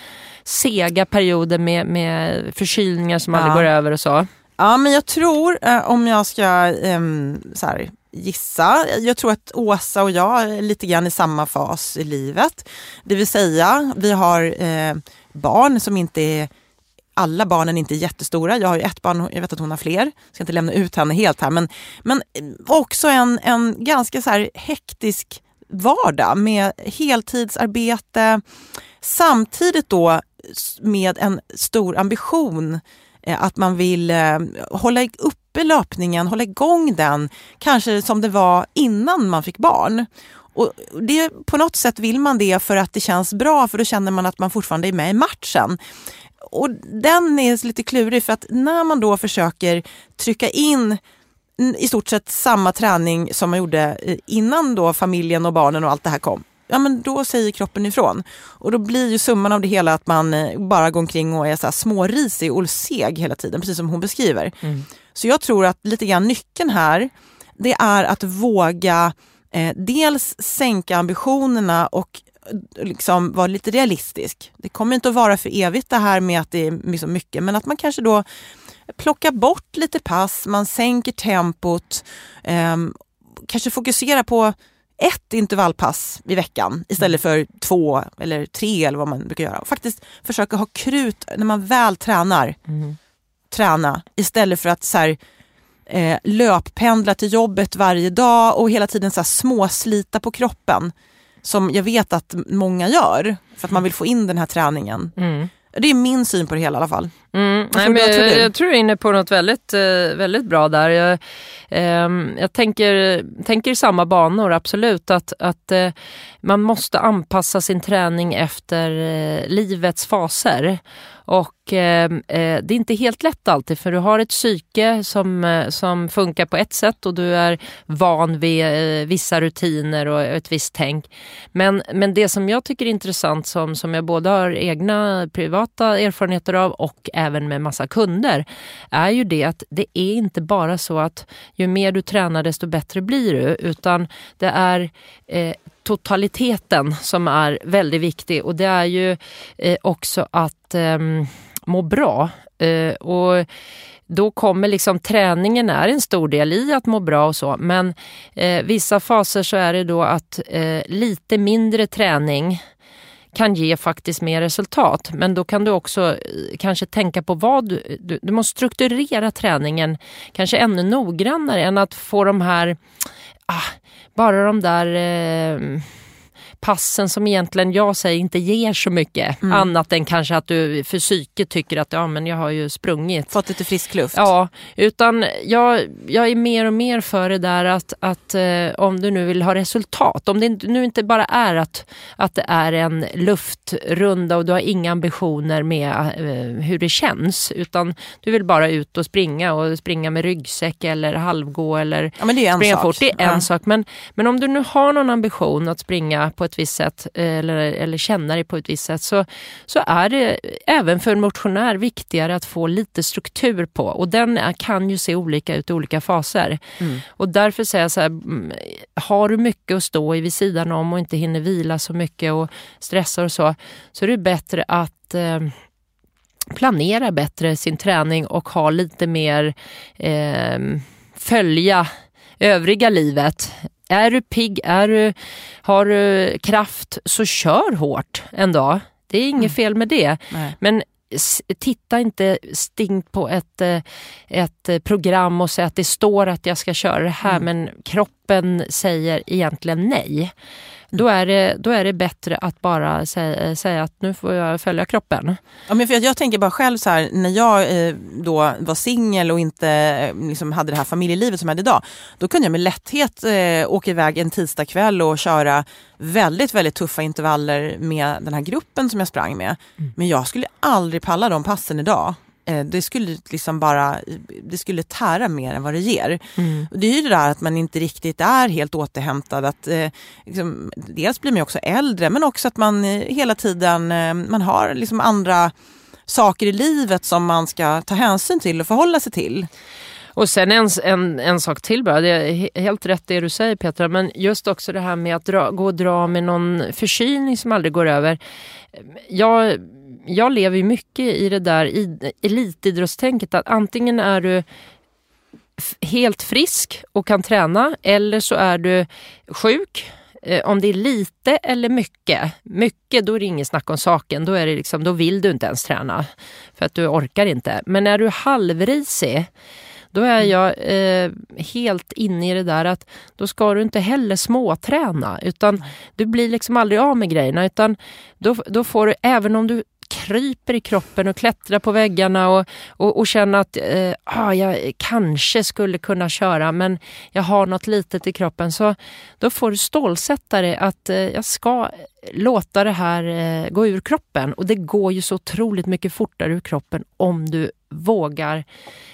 [SPEAKER 2] sega perioder med, med förkylningar som aldrig
[SPEAKER 1] Ja.
[SPEAKER 2] går över och så.
[SPEAKER 1] Ja, men jag tror, eh, om jag ska ehm, så här, gissa. Jag tror att Åsa och jag är lite grann i samma fas i livet. Det vill säga, vi har eh, barn som inte är alla barnen är inte jättestora. Jag har ju ett barn, jag vet att hon har fler. Jag Ska inte lämna ut henne helt här. Men, men också en, en ganska så här hektisk vardag med heltidsarbete. Samtidigt då med en stor ambition eh, att man vill eh, hålla uppe löpningen, hålla igång den, kanske som det var innan man fick barn. Och det, på något sätt vill man det för att det känns bra, för då känner man att man fortfarande är med i matchen. Och den är lite klurig, för att när man då försöker trycka in i stort sett samma träning som man gjorde eh, innan då familjen och barnen och allt det här kom. Ja men då säger kroppen ifrån. Och då blir ju summan av det hela att man eh, bara går omkring och är så här smårisig och seg hela tiden, precis som hon beskriver. Mm. Så jag tror att lite grann nyckeln här, det är att våga eh, dels sänka ambitionerna och liksom vara lite realistisk. Det kommer inte att vara för evigt det här med att det är så mycket, men att man kanske då plockar bort lite pass, man sänker tempot, eh, kanske fokuserar på ett intervallpass i veckan istället för två eller tre eller vad man brukar göra. Faktiskt försöka ha krut när man väl tränar. Mm. Träna istället för att så här, eh, löppendla till jobbet varje dag och hela tiden så här, småslita på kroppen. Som jag vet att många gör för att man vill få in den här träningen. Mm. Det är min syn på det hela i alla fall.
[SPEAKER 2] Mm, nej, men jag, jag, tror du är inne på något väldigt, eh, väldigt bra där. Jag, eh, jag tänker, tänker samma banor, absolut. Att, att eh, man måste anpassa sin träning efter eh, livets faser. Och ehm, eh, det är inte helt lätt alltid för du har ett psyke som, eh, som funkar på ett sätt och du är van vid eh, vissa rutiner och ett visst tänk. Men, men det som jag tycker är intressant som, som jag både har egna privata erfarenheter av och även med massa kunder är ju det att det är inte bara så att ju mer du tränar desto bättre blir du utan det är eh, totaliteten som är väldigt viktig och det är ju eh, också att ehm, må bra. Eh, och då kommer liksom träningen är en stor del i att må bra och så men eh, vissa faser så är det då att eh, lite mindre träning kan ge faktiskt mer resultat. Men då kan du också eh, kanske tänka på vad du, du, du måste strukturera träningen kanske ännu noggrannare än att få de här, ah, bara de där eh, passen som egentligen jag säger inte ger så mycket. Mm. Annat än kanske att du för psyket tycker att ja, men jag har ju sprungit.
[SPEAKER 1] Fått lite frisk luft.
[SPEAKER 2] Ja, utan jag, jag är mer och mer för det där att, att eh, om du nu vill ha resultat. Om det nu inte bara är att, att det är en luftrunda och du har inga ambitioner med eh, hur det känns. Utan du vill bara ut och springa och springa med ryggsäck eller halvgå eller
[SPEAKER 1] ja, men det är en
[SPEAKER 2] springa
[SPEAKER 1] sak.
[SPEAKER 2] fort. Det är en
[SPEAKER 1] ja.
[SPEAKER 2] sak. Men, men om du nu har någon ambition att springa på ett visst sätt eller, eller känna dig på ett visst sätt så, så är det även för en motionär viktigare att få lite struktur på och den kan ju se olika ut i olika faser. Mm. Och därför säger jag så här, mm, har du mycket att stå i vid sidan om och inte hinner vila så mycket och stressar och så, så är det bättre att eh, planera bättre sin träning och ha lite mer eh, följa övriga livet är du pigg, är du, har du kraft, så kör hårt en dag. Det är inget mm. fel med det. Nej. Men titta inte stingt på ett, eh, ett program och säg att det står att jag ska köra det här mm. men kroppen säger egentligen nej. Då är det, då är det bättre att bara säga, säga att nu får jag följa kroppen.
[SPEAKER 1] Ja, men för jag, jag tänker bara själv så här, när jag eh, då var singel och inte eh, liksom, hade det här familjelivet som jag hade idag. Då kunde jag med lätthet eh, åka iväg en tisdagkväll och köra väldigt, väldigt tuffa intervaller med den här gruppen som jag sprang med. Mm. Men jag skulle aldrig palla de passen idag. Eh, det skulle liksom bara det skulle tära mer än vad det ger. Mm. Det är ju det där att man inte riktigt är helt återhämtad. Att, eh, liksom, dels blir man också äldre men också att man eh, hela tiden man har liksom andra saker i livet som man ska ta hänsyn till och förhålla sig till.
[SPEAKER 2] Och sen en, en, en sak till bara, det är helt rätt det du säger Petra, men just också det här med att dra, gå och dra med någon förkylning som aldrig går över. Jag jag lever ju mycket i det där elitidrottstänket att antingen är du helt frisk och kan träna eller så är du sjuk. Eh, om det är lite eller mycket, mycket då är det inget snack om saken. Då, är det liksom, då vill du inte ens träna för att du orkar inte. Men är du halvrisig då är jag eh, helt inne i det där att då ska du inte heller småträna utan du blir liksom aldrig av med grejerna utan då, då får du, även om du kryper i kroppen och klättrar på väggarna och, och, och känner att eh, ah, jag kanske skulle kunna köra men jag har något litet i kroppen. Så då får du stålsätta dig att eh, jag ska låta det här eh, gå ur kroppen. Och det går ju så otroligt mycket fortare ur kroppen om du vågar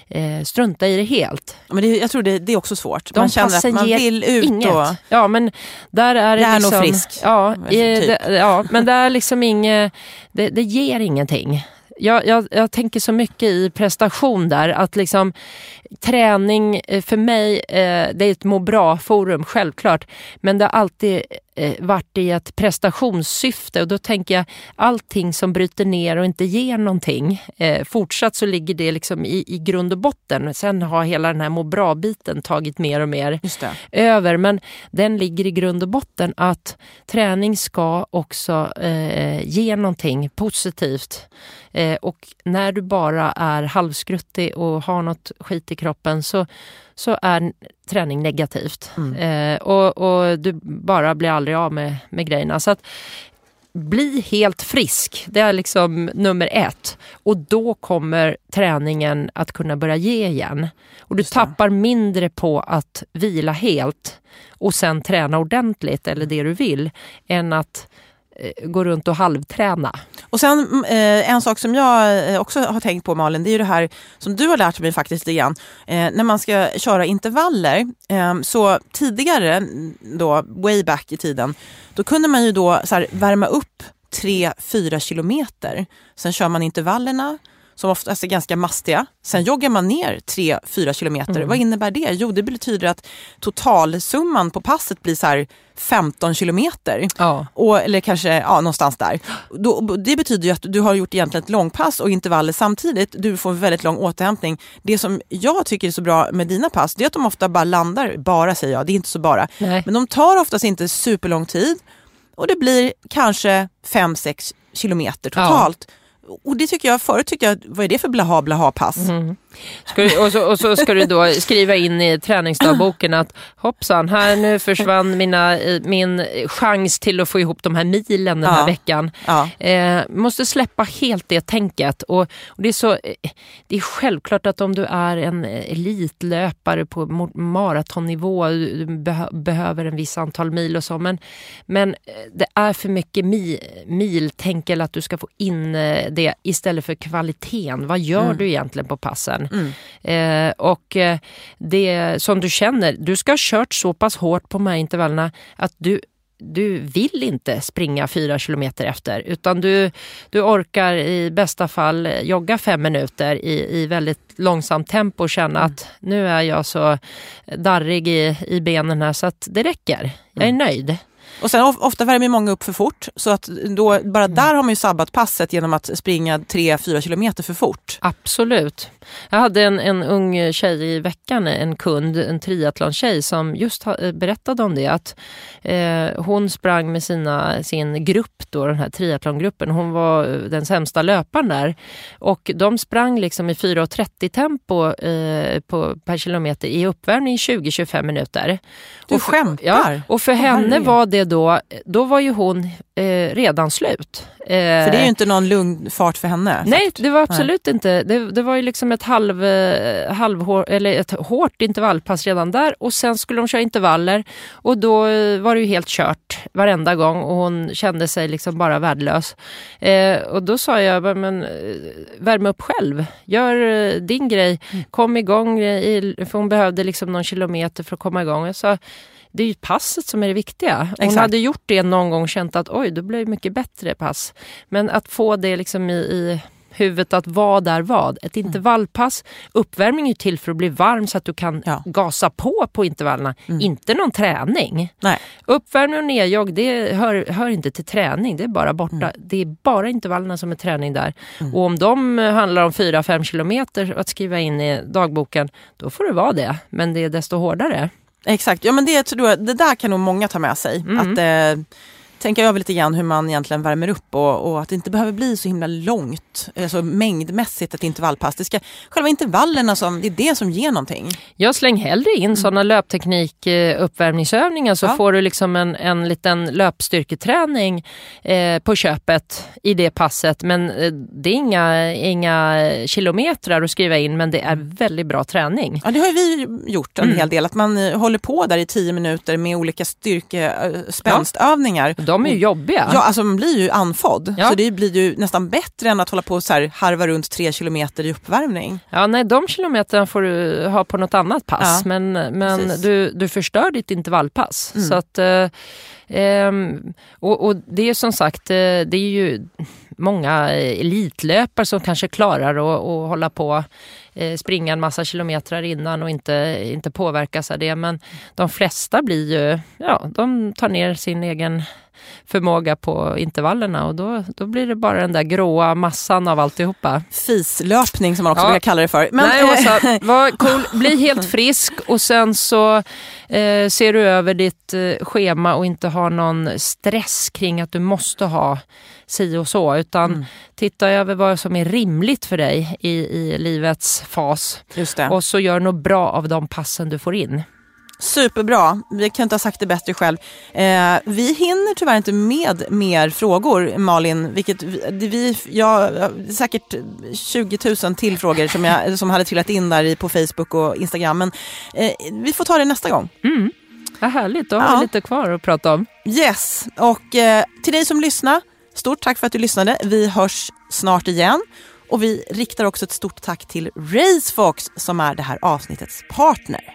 [SPEAKER 2] eh, strunta i det helt.
[SPEAKER 1] Men det, jag tror det, det är också svårt. De man känner att man vill ut
[SPEAKER 2] inget.
[SPEAKER 1] och...
[SPEAKER 2] Ja, men där är det liksom...
[SPEAKER 1] frisk.
[SPEAKER 2] Ja, typ. det, ja, men det är liksom inget... Det, det ger ingenting jag, jag, jag, tänker så mycket i prestation där att liksom träning eh, för mig, eh, det är ett må bra-forum självklart, men det har alltid eh, varit i ett prestationssyfte och då tänker jag allting som bryter ner och inte ger någonting. fortsatt så ligger det liksom i, i grund och botten. Sen har hela den här må bra-biten tagit mer och mer över, men den ligger i grund och botten att träning ska också ge någonting positivt. Eh, och när du bara är halvskruttig och har något skit i kroppen så, så är träning negativt. Mm. Eh, och, och, du bara blir aldrig av med, med grejerna. Så att, bli helt frisk, det är liksom nummer ett. Och då kommer träningen att kunna börja ge igen. Och du tappar mindre på att vila helt och sen träna ordentligt, eller det du vill, än att Eh, gå runt och halvträna.
[SPEAKER 1] Och sen mm, eh, en sak som jag eh, också har tänkt på Malin, det är ju det här som du har lärt mig faktiskt lite grann. Eh, när man ska köra intervaller, eh, så tidigare mm, då, way back i tiden, då kunde man ju då så här, värma upp 3-4 kilometer. Sen kör man intervallerna som oftast är ganska mastiga. Sen joggar man ner 3-4 kilometer. Mm. Vad innebär det? Jo, det betyder att totalsumman på passet blir så 15 kilometer. Ja. Och, eller kanske ja, någonstans där. Då, det betyder ju att du har gjort egentligen ett långpass och intervaller samtidigt. Du får väldigt lång återhämtning. Det som jag tycker är så bra med dina pass, det är att de ofta bara landar, bara säger jag, det är inte så bara. Nej. Men de tar oftast inte superlång tid och det blir kanske 5-6 kilometer totalt. Ja. Och det tycker jag, förut tyckte jag, vad är det för blaha blaha pass? Mm.
[SPEAKER 2] Du, och, så, och, så, ska du då skriva in i träningsdagboken att hoppsan, här nu försvann mina, min chans till att få ihop de här milen den här ja. veckan. Ja. Eh, måste släppa helt det tänket. Och, och, det, är så, det är självklart att om du är en elitlöpare på maratonnivå, du beh behöver en viss antal mil och så, men, men det är för mycket mi, miltänk att du ska få in eh, det istället för kvaliteten. Vad gör mm. du egentligen på passen? Mm. Eh, och eh, det som du känner, du ska ha kört så pass hårt på de här intervallerna att du du vill inte springa fyra kilometer efter utan du, du orkar i bästa fall jogga fem minuter i, i väldigt långsamt tempo och känna mm. att nu är jag så darrig i, i benen här så att det räcker. Jag är mm. nöjd.
[SPEAKER 1] Och sen ofta värmer många upp för fort så att då, bara mm. där har man ju sabbat passet genom att springa 3-4 kilometer för fort.
[SPEAKER 2] Absolut. Jag hade en, en ung tjej i veckan, en kund, en triathlontjej som just ha, eh, berättade om det. Att eh, Hon sprang med sina, sin grupp, då, den här triathlongruppen. Hon var eh, den sämsta löparen där. Och de sprang liksom i 4.30 tempo eh, på, per kilometer i uppvärmning i 20-25 minuter.
[SPEAKER 1] Du och för, skämtar?
[SPEAKER 2] Ja, och för henne var det då, då var ju hon eh, redan slut.
[SPEAKER 1] Eh, för det är ju inte någon lugn fart för henne?
[SPEAKER 2] Nej, det var absolut nej. inte. Det, det, var ju liksom ett, halv, eh, halvhår, eller ett hårt intervallpass redan där och sen skulle de köra intervaller och då eh, var det ju helt kört varenda gång och hon kände sig liksom bara värdelös. Eh, och då sa jag, men eh, värm upp själv, gör din grej, mm. kom igång, i, för hon behövde liksom någon kilometer för att komma igång. Jag sa, det är ju passet som är det viktiga. Hon Exakt. hade gjort det någon gång och känt att oj, då blev det mycket bättre pass. Men att få det liksom i, i huvudet att vad är vad. Ett
[SPEAKER 1] Mm.
[SPEAKER 2] intervallpass, uppvärmning är till för att bli varm så att du kan
[SPEAKER 1] Ja.
[SPEAKER 2] gasa på på intervallerna, inte någon träning.
[SPEAKER 1] Nej.
[SPEAKER 2] Uppvärmning och nedjogg det hör, hör inte till träning, det är bara borta.
[SPEAKER 1] Mm.
[SPEAKER 2] Det är bara intervallerna som är träning där. Och om de handlar om 4-5 kilometer att skriva in i dagboken, då får det vara det. Men det är desto hårdare.
[SPEAKER 1] Exakt, ja, men det, tror jag, det där kan nog många ta med sig. Att eh, tänka över lite grann hur man egentligen värmer upp och, och att det inte behöver bli så himla långt, alltså mängdmässigt ett intervallpass. Det ska, själva intervallerna, som, det är det som ger någonting.
[SPEAKER 2] Jag släng hellre in sådana löpteknik eh, så
[SPEAKER 1] Mm. Ja.
[SPEAKER 2] får du liksom en, en liten löpstyrketräning eh, på köpet i det passet. Men eh, det är inga, inga kilometrar att skriva in men det är väldigt bra träning.
[SPEAKER 1] Ja, det har vi gjort en
[SPEAKER 2] Mm.
[SPEAKER 1] hel del, att man eh, håller på där i tio minuter med olika styrkespänstövningar.
[SPEAKER 2] De är ju jobbiga.
[SPEAKER 1] Ja, alltså man blir ju andfådd.
[SPEAKER 2] Ja.
[SPEAKER 1] Så det blir ju nästan bättre än att hålla på och så här harva runt tre kilometer i uppvärmning.
[SPEAKER 2] Ja, nej, de kilometerna får du ha på något annat pass.
[SPEAKER 1] Ja,
[SPEAKER 2] men men
[SPEAKER 1] precis. Mm.
[SPEAKER 2] du, du förstör ditt intervallpass. Så att, eh, ehm, och, och det är som sagt, eh, det är ju många elitlöpare som kanske klarar att, att hålla på eh, springa en massa kilometrar innan och inte, inte påverkas av det. Men de flesta blir ju, ja, de tar ner sin egen förmåga på intervallerna och då, då blir det bara den där gråa massan av alltihopa.
[SPEAKER 1] Fislöpning som man också
[SPEAKER 2] Ja.
[SPEAKER 1] brukar kalla det för. Men,
[SPEAKER 2] Nej Åsa, var cool. bli helt frisk och sen så eh, ser du över ditt eh, schema och inte har någon stress kring att du måste ha si och så. Utan
[SPEAKER 1] Mm.
[SPEAKER 2] titta över vad som är rimligt för dig i, i livets fas. Och så gör något bra av de passen du får in.
[SPEAKER 1] Superbra. Vi kan inte ha sagt det bättre själv. Eh, vi hinner tyvärr inte med mer frågor, Malin. Vilket vi, det vi, ja, det är säkert 20 000 till frågor som, jag, som hade trillat in där på Facebook och Instagram. Men eh, vi får ta det nästa gång.
[SPEAKER 2] Vad härligt, då har
[SPEAKER 1] Ja.
[SPEAKER 2] vi lite kvar att prata om.
[SPEAKER 1] Yes, och eh, till dig som lyssnar, stort tack för att du lyssnade. Vi hörs snart igen. Och vi riktar också ett stort tack till Racefox som är det här avsnittets partner.